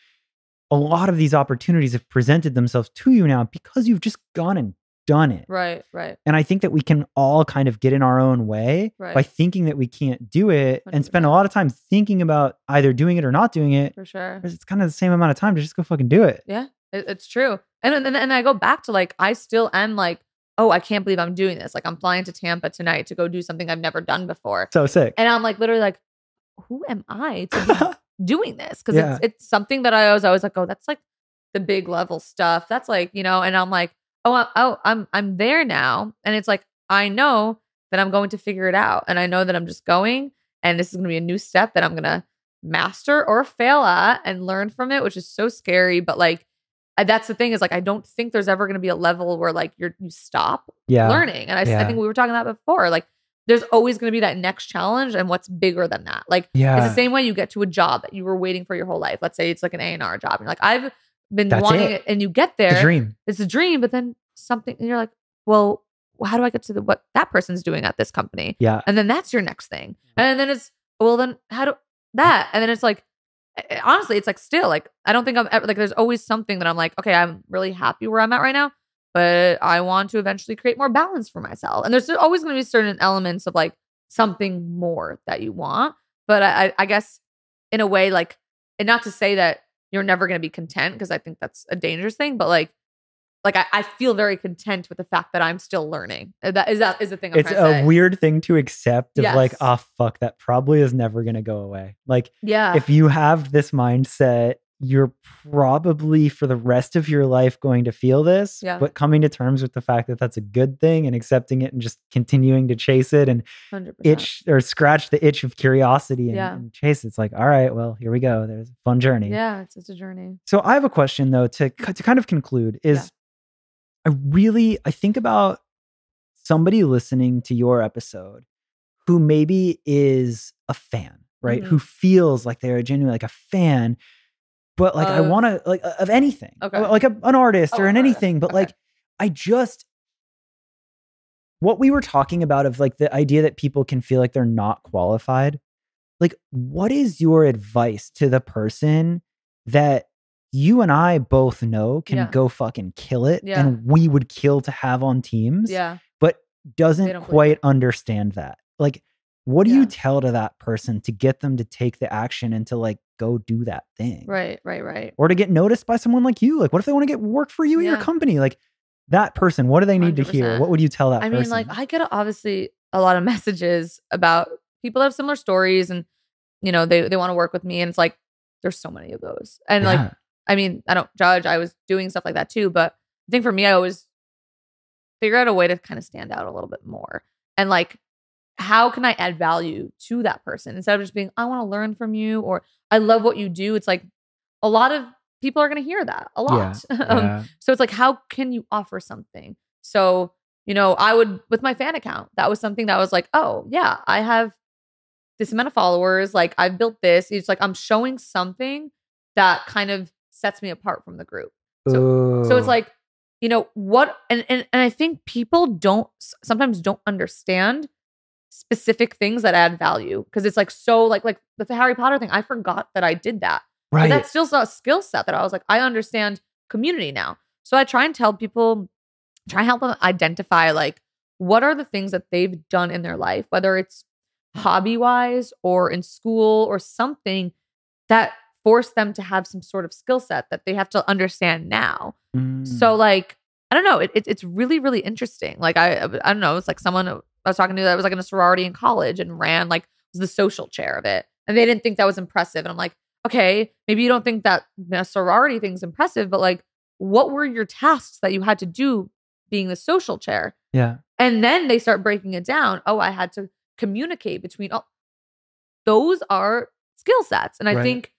a lot of these opportunities have presented themselves to you now because you've just gone and done it. Right, right. And I think that we can all kind of get in our own way right. by thinking that we can't do it and spend a lot of time thinking about either doing it or not doing it. For sure. It's kind of the same amount of time to just go fucking do it. Yeah, it, it's true. And then and I go back to like I still am like, oh, I can't believe I'm doing this. Like I'm flying to Tampa tonight to go do something I've never done before. So sick. And I'm like literally like, who am I to be doing this? Because Yeah. it's it's something that I was always like, oh, that's like the big level stuff. That's like, you know, and I'm like, oh, I- oh, I'm I'm there now. And it's like, I know that I'm going to figure it out. And I know that I'm just going and this is gonna be a new step that I'm gonna master or fail at and learn from it, which is so scary. But like that's the thing is like I don't think there's ever going to be a level where like you're you stop yeah. learning. And I, Yeah. think we were talking about before. Like there's always going to be that next challenge and what's bigger than that. Like Yeah. it's the same way you get to a job that you were waiting for your whole life. Let's say it's like an A and R job. And you're like I've been That's wanting it. it. and you get the there. dream. It's a dream, but then something and you're like, well, how do I get to the, what that person's doing at this company? Yeah. And then that's your next thing. And then it's well, then how do that? And then it's like eh, honestly, it's like still like I don't think I'm ever like there's always something that I'm like, okay, I'm really happy where I'm at right now, but I want to eventually create more balance for myself. And there's always going to be certain elements of like something more that you want. But I, I guess in a way, like, and not to say that you're never going to be content because I think that's a dangerous thing, but like, like I, I feel very content with the fact that I'm still learning. That is that is the thing. I'm it's a say. weird thing to accept of like, Yes. oh fuck, that probably is never gonna go away. Like yeah. if you have this mindset, you're probably for the rest of your life going to feel this. Yeah. But coming to terms with the fact that that's a good thing and accepting it and just continuing to chase it and 100%. itch or scratch the itch of curiosity and, Yeah. and chase it. It's like, all right, well, here we go. There's a fun journey. Yeah, it's it's a journey. So I have a question though to to kind of conclude is Yeah. I really I think about somebody listening to your episode who maybe is a fan, right? Mhm. Who feels like they're genuinely like a fan, but like I want to like of anything, Okay. like a, an artist Oh, or an anything, but Okay. like I just what we were talking about of like the idea that people can feel like they're not qualified like what is your advice to the person that you and I both know can Yeah. go fucking kill it Yeah. and we would kill to have on teams Yeah. but doesn't quite understand that like what do you tell to that person to get them to take the action and to like go do that thing Right, right, right. or to get noticed by someone like you like what if they want to get work for you at your company like that person what do they need to hear what would you tell that I person mean, like I get obviously a lot of messages about people that have similar stories and you know, they they want to work with me and it's like there's so many of those. And like I mean, I don't judge. I was doing stuff like that too, but I think for me I always figure out a way to kind of stand out a little bit more. And like how can I add value to that person instead of just being I want to learn from you or I love what you do. It's like a lot of people are going to hear that a lot. um, yeah. so it's like, how can you offer something? So, you know, I would, with my fan account, that was something that was like, oh, yeah, I have this amount of followers. Like, I've built this. It's like, I'm showing something that kind of sets me apart from the group. So Ooh. it's like, you know, what, and, and, and I think people don't sometimes don't understand specific things that add value because it's like so like like the Harry Potter thing. I forgot that I did that. But right that's still a skill set that I was like, I understand community now. So I try and tell people, try and help them identify like what are the things that they've done in their life, whether it's hobby wise or in school or something that forced them to have some sort of skill set that they have to understand now. So Mm. like I don't know, it, it, it's really really interesting. Like I I don't know, it's like someone I was talking to that was like in a sorority in college and ran like was the social chair of it, and they didn't think that was impressive. And I'm like, okay, maybe you don't think that the sorority thing's impressive, but like, what were your tasks that you had to do being the social chair? yeah And then they start breaking it down. Oh, I had to communicate between all those are skill sets. And I Right. think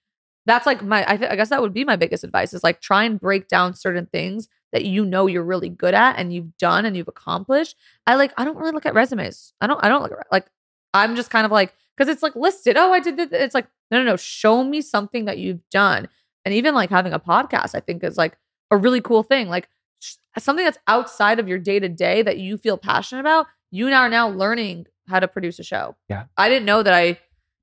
that's like my, I, th- I guess that would be my biggest advice is like try and break down certain things that you know you're really good at and you've done and you've accomplished. I like, I don't really look at resumes. I don't, I don't look at, like, I'm just kind of like, cause it's like listed. Oh, I did this. It's like, no, no, no. Show me something that you've done. And even like having a podcast, I think is like a really cool thing. Like sh- something that's outside of your day to day that you feel passionate about, you are now learning how to produce a show. Yeah. I didn't know that I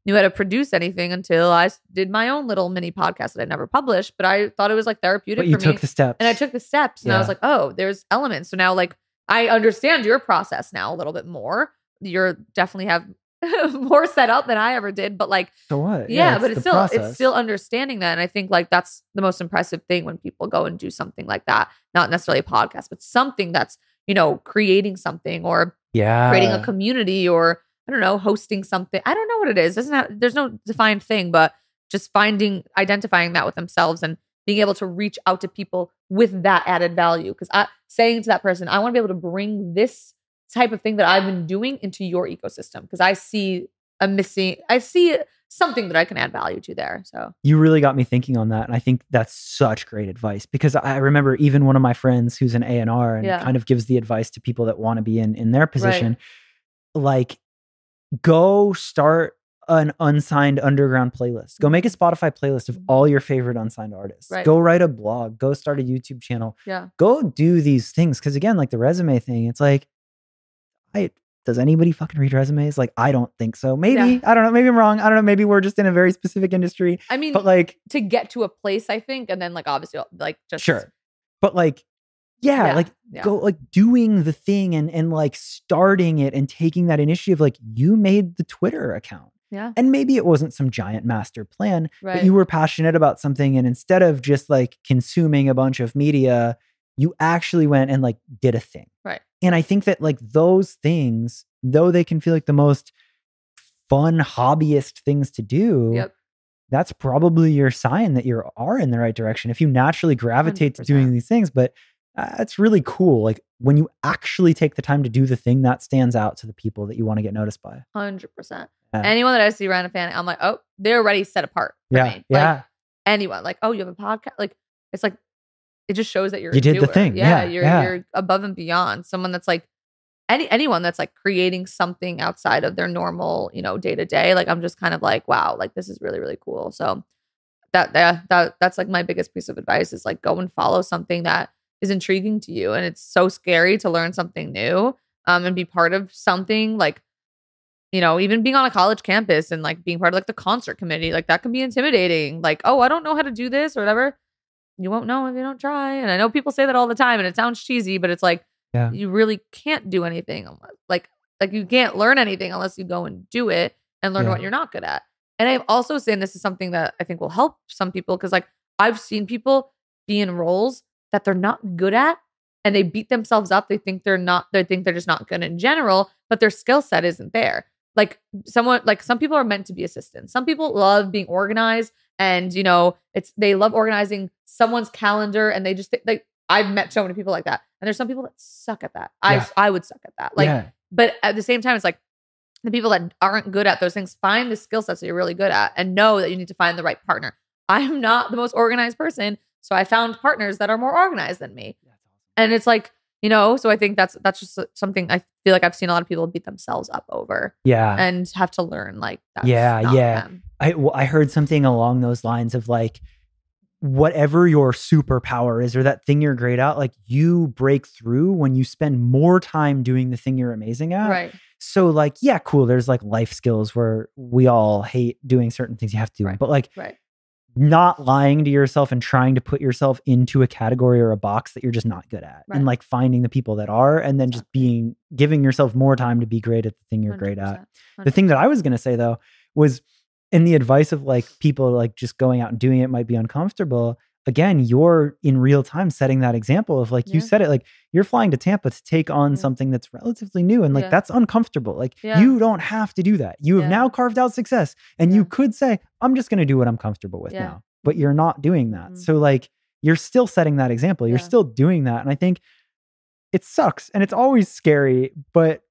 knew how to produce anything until I did my own little mini podcast that I never published, but I thought it was like therapeutic but you for took me. the steps and I took the steps and I was like, oh, there's elements. So now like I understand your process now a little bit more. You're definitely have more set up than I ever did, but like so what yeah, but it's still process. it's still understanding that and i think like that's the most impressive thing when people go and do something like that not necessarily a podcast but something that's you know creating something or yeah creating a community or i don't know hosting something i don't know what it is doesn't have, there's no defined thing but just finding identifying that with themselves and being able to reach out to people with that added value because i saying to that person i want to be able to bring this type of thing that i've been doing into your ecosystem because i see a missing i see something that i can add value to there so. You really got me thinking on that and i think that's such great advice because i remember even one of my friends who's an a&r and kind of gives the advice to people that want to be in in their position like go start an unsigned underground playlist go make a spotify playlist of Mhm. all your favorite unsigned artists Right. go write a blog go start a youtube channel yeah go do these things because again like the resume thing it's like i does anybody fucking read resumes? Like, I don't think so. Maybe Yeah. I don't know. Maybe I'm wrong. I don't know. Maybe we're just in a very specific industry. I mean, But like, to get to a place, I think, and then like obviously, like just sure. But like, yeah, Yeah, like yeah. go like doing the thing and and like starting it and taking that initiative. Like you made the Twitter account. Yeah. And maybe it wasn't some giant master plan, right. but you were passionate about something. And instead of just like consuming a bunch of media, you actually went and like did a thing. Right. And I think that like those things, though they can feel like the most fun hobbyist things to do, Yep. that's probably your sign that you are in the right direction. If you naturally gravitate to doing these things, but uh, it's really cool. Like when you actually take the time to do the thing that stands out to the people that you want to get noticed by. Hundred percent. Yeah. Anyone that I see around a fan, I'm like, oh, they're already set apart Yeah. Like, Yeah. anyone, like, oh, you have a podcast. Like, it's like, it just shows that you're You did the doer. thing. Yeah, you're yeah. you're above and beyond. Someone that's like any anyone that's like creating something outside of their normal, you know, day to day. Like, I'm just kind of like, wow, like this is really really cool. So that that that that's like my biggest piece of advice is like go and follow something that is intriguing to you, and it's so scary to learn something new, um, and be part of something like you know, even being on a college campus and like being part of like the concert committee, like that can be intimidating. Like, oh, I don't know how to do this or whatever. You won't know if you don't try. And I know people say that all the time and it sounds cheesy, but it's like Yeah. you really can't do anything unless like like you can't learn anything unless you go and do it and learn Yeah. what you're not good at. And I've also seen this is something that I think will help some people because like I've seen people be in roles that they're not good at and they beat themselves up. They think they're not, they think they're just not good in general, but their skill set isn't there. Like someone, like some people are meant to be assistants. Some people love being organized and, you know, it's, they love organizing someone's calendar and they just, think like, I've met so many people like that. And there's some people that suck at that. Yeah. I, I would suck at that. Like, yeah. but at the same time, it's like the people that aren't good at those things, find the skill sets that you're really good at and know that you need to find the right partner. I'm not the most organized person. So I found partners that are more organized than me. And it's like, you know, so I think that's that's just something I feel like I've seen a lot of people beat themselves up over Yeah. and have to learn like that's Yeah, yeah. them. I well, I heard something along those lines of like whatever your superpower is or that thing you're great at, like you break through when you spend more time doing the thing you're amazing at. Right. So like, yeah, cool. There's like life skills where we all hate doing certain things you have to do. Right. But like Right. Not lying to yourself and trying to put yourself into a category or a box that you're just not good at. Right. And like finding the people that are and then just being giving yourself more time to be great at the thing you're great at. 100%, The thing that I was going to say though was in the advice of like people like just going out and doing it might be uncomfortable. Again, you're in real time setting that example of like you said it like you're flying to Tampa to take on Yeah. something that's relatively new and like Yeah. that's uncomfortable. Like Yeah. you don't have to do that. You have Yeah. now carved out success and Yeah. you could say I'm just going to do what I'm comfortable with Yeah. now. But you're not doing that. Mhm. So like you're still setting that example. You're Yeah. still doing that and I think it sucks and it's always scary, but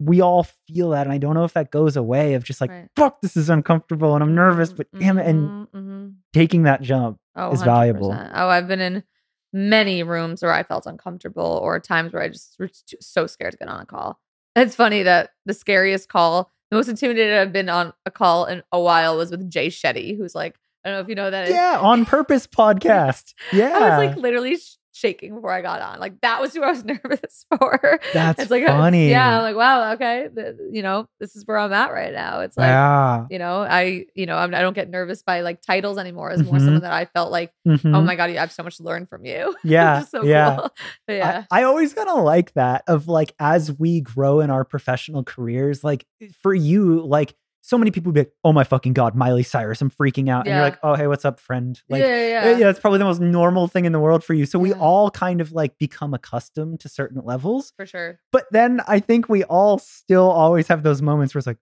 we all feel that and I don't know if that goes away of just like Right. fuck this is uncomfortable and I'm nervous but damn it and Mhm, mhm. taking that jump Oh, is valuable. 100%. Oh, I've been in many rooms where I felt uncomfortable or times where I just was so scared to get on a call. It's funny that the scariest call, the most intimidated I've been on a call in a while was with Jay Shetty, who's like, I don't know if you know that. yeah on purpose podcast yeah I was like literally sh- shaking before I got on. Like that was who I was nervous for. That's it's like a- funny. yeah, I'm like, wow, okay, th- you know, this is where I'm at right now. It's like, yeah you know, I, you know, I'm, I don't get nervous by like titles anymore. It's more Mhm. someone that I felt like, Mhm. oh my god, I have so much to learn from you. yeah so yeah cool. Yeah, I, I always kind of like that of like as we grow in our professional careers, like for you, like so many people would be like, oh my fucking God, Miley Cyrus, I'm freaking out. And you're like, oh, hey, what's up, friend? Like, yeah, eh, yeah, yeah, yeah, it's probably the most normal thing in the world for you. So we all kind of like become accustomed to certain levels. for sure. But then I think we all still always have those moments where it's like,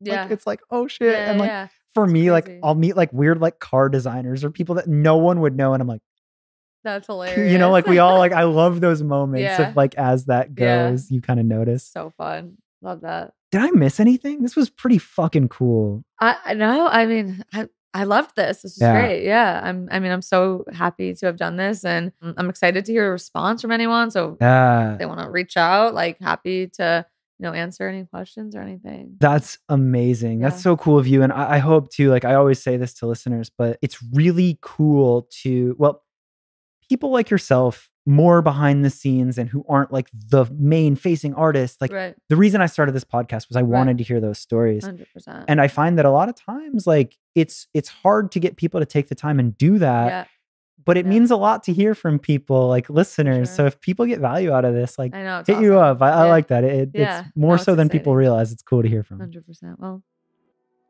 Yeah, like, it's like, oh shit. yeah, and like yeah. for me, like. I'll meet like weird like car designers or people that no one would know. And I'm like, That's hilarious. you know, like we all like I love those moments Yeah. of like as that Yeah. goes, you kind of notice. so fun. Love that. Did I miss anything? This was pretty fucking cool. I know. I mean, I I loved this. This was Yeah. great. Yeah. I'm. I mean, I'm so happy to have done this, and I'm excited to hear a response from anyone. So Yeah. if they want to reach out, like happy to you know answer any questions or anything. That's amazing. That's so cool of you. And I, I hope to, like, I always say this to listeners, but it's really cool to, well, people like yourself more behind the scenes and who aren't like the main facing artist. Like right. the reason I started this podcast was I Right. wanted to hear those stories. 100%. And I find that a lot of times like it's it's hard to get people to take the time and do that, yeah, but it yeah. means a lot to hear from people like listeners. So if people get value out of this, like I know. It's hit you up. I, I like that. It, Yeah. It's more No, so it's than people realize. It's cool to hear from. 100%. Well,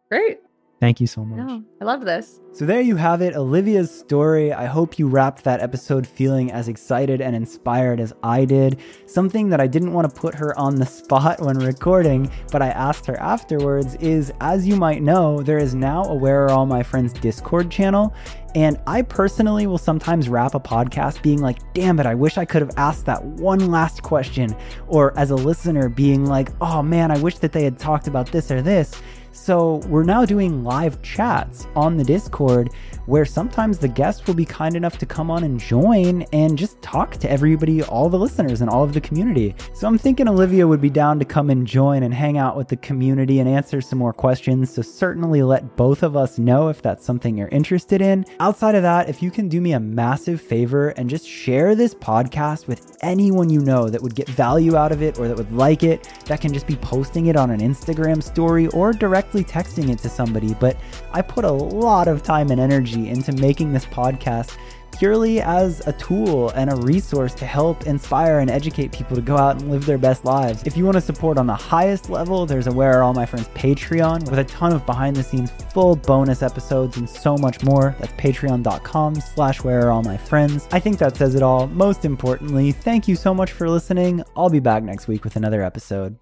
great. Thank you so much. No, I love this. So there you have it, Olivia's story. I hope you wrapped that episode feeling as excited and inspired as I did. Something that I didn't want to put her on the spot when recording, but I asked her afterwards is as you might know, there is now a Where Are All My Friends Discord channel. And I personally will sometimes wrap a podcast being like, damn it, I wish I could have asked that one last question. Or as a listener, being like, oh man, I wish that they had talked about this or this. So we're now doing live chats on the Discord where sometimes the guests will be kind enough to come on and join and just talk to everybody, all the listeners and all of the community. So I'm thinking Olivia would be down to come and join and hang out with the community and answer some more questions. So certainly let both of us know if that's something you're interested in. Outside of that, if you can do me a massive favor and just share this podcast with anyone you know that would get value out of it or that would like it, that can just be posting it on an Instagram story or directly texting it to somebody. But I put a lot of time and energy into making this podcast purely as a tool and a resource to help inspire and educate people to go out and live their best lives. If you want to support on the highest level, there's a Where Are All My Friends Patreon with a ton of behind the scenes full bonus episodes and so much more. That's patreon.com slash where are all my friends. I think that says it all. Most importantly, thank you so much for listening. I'll be back next week with another episode.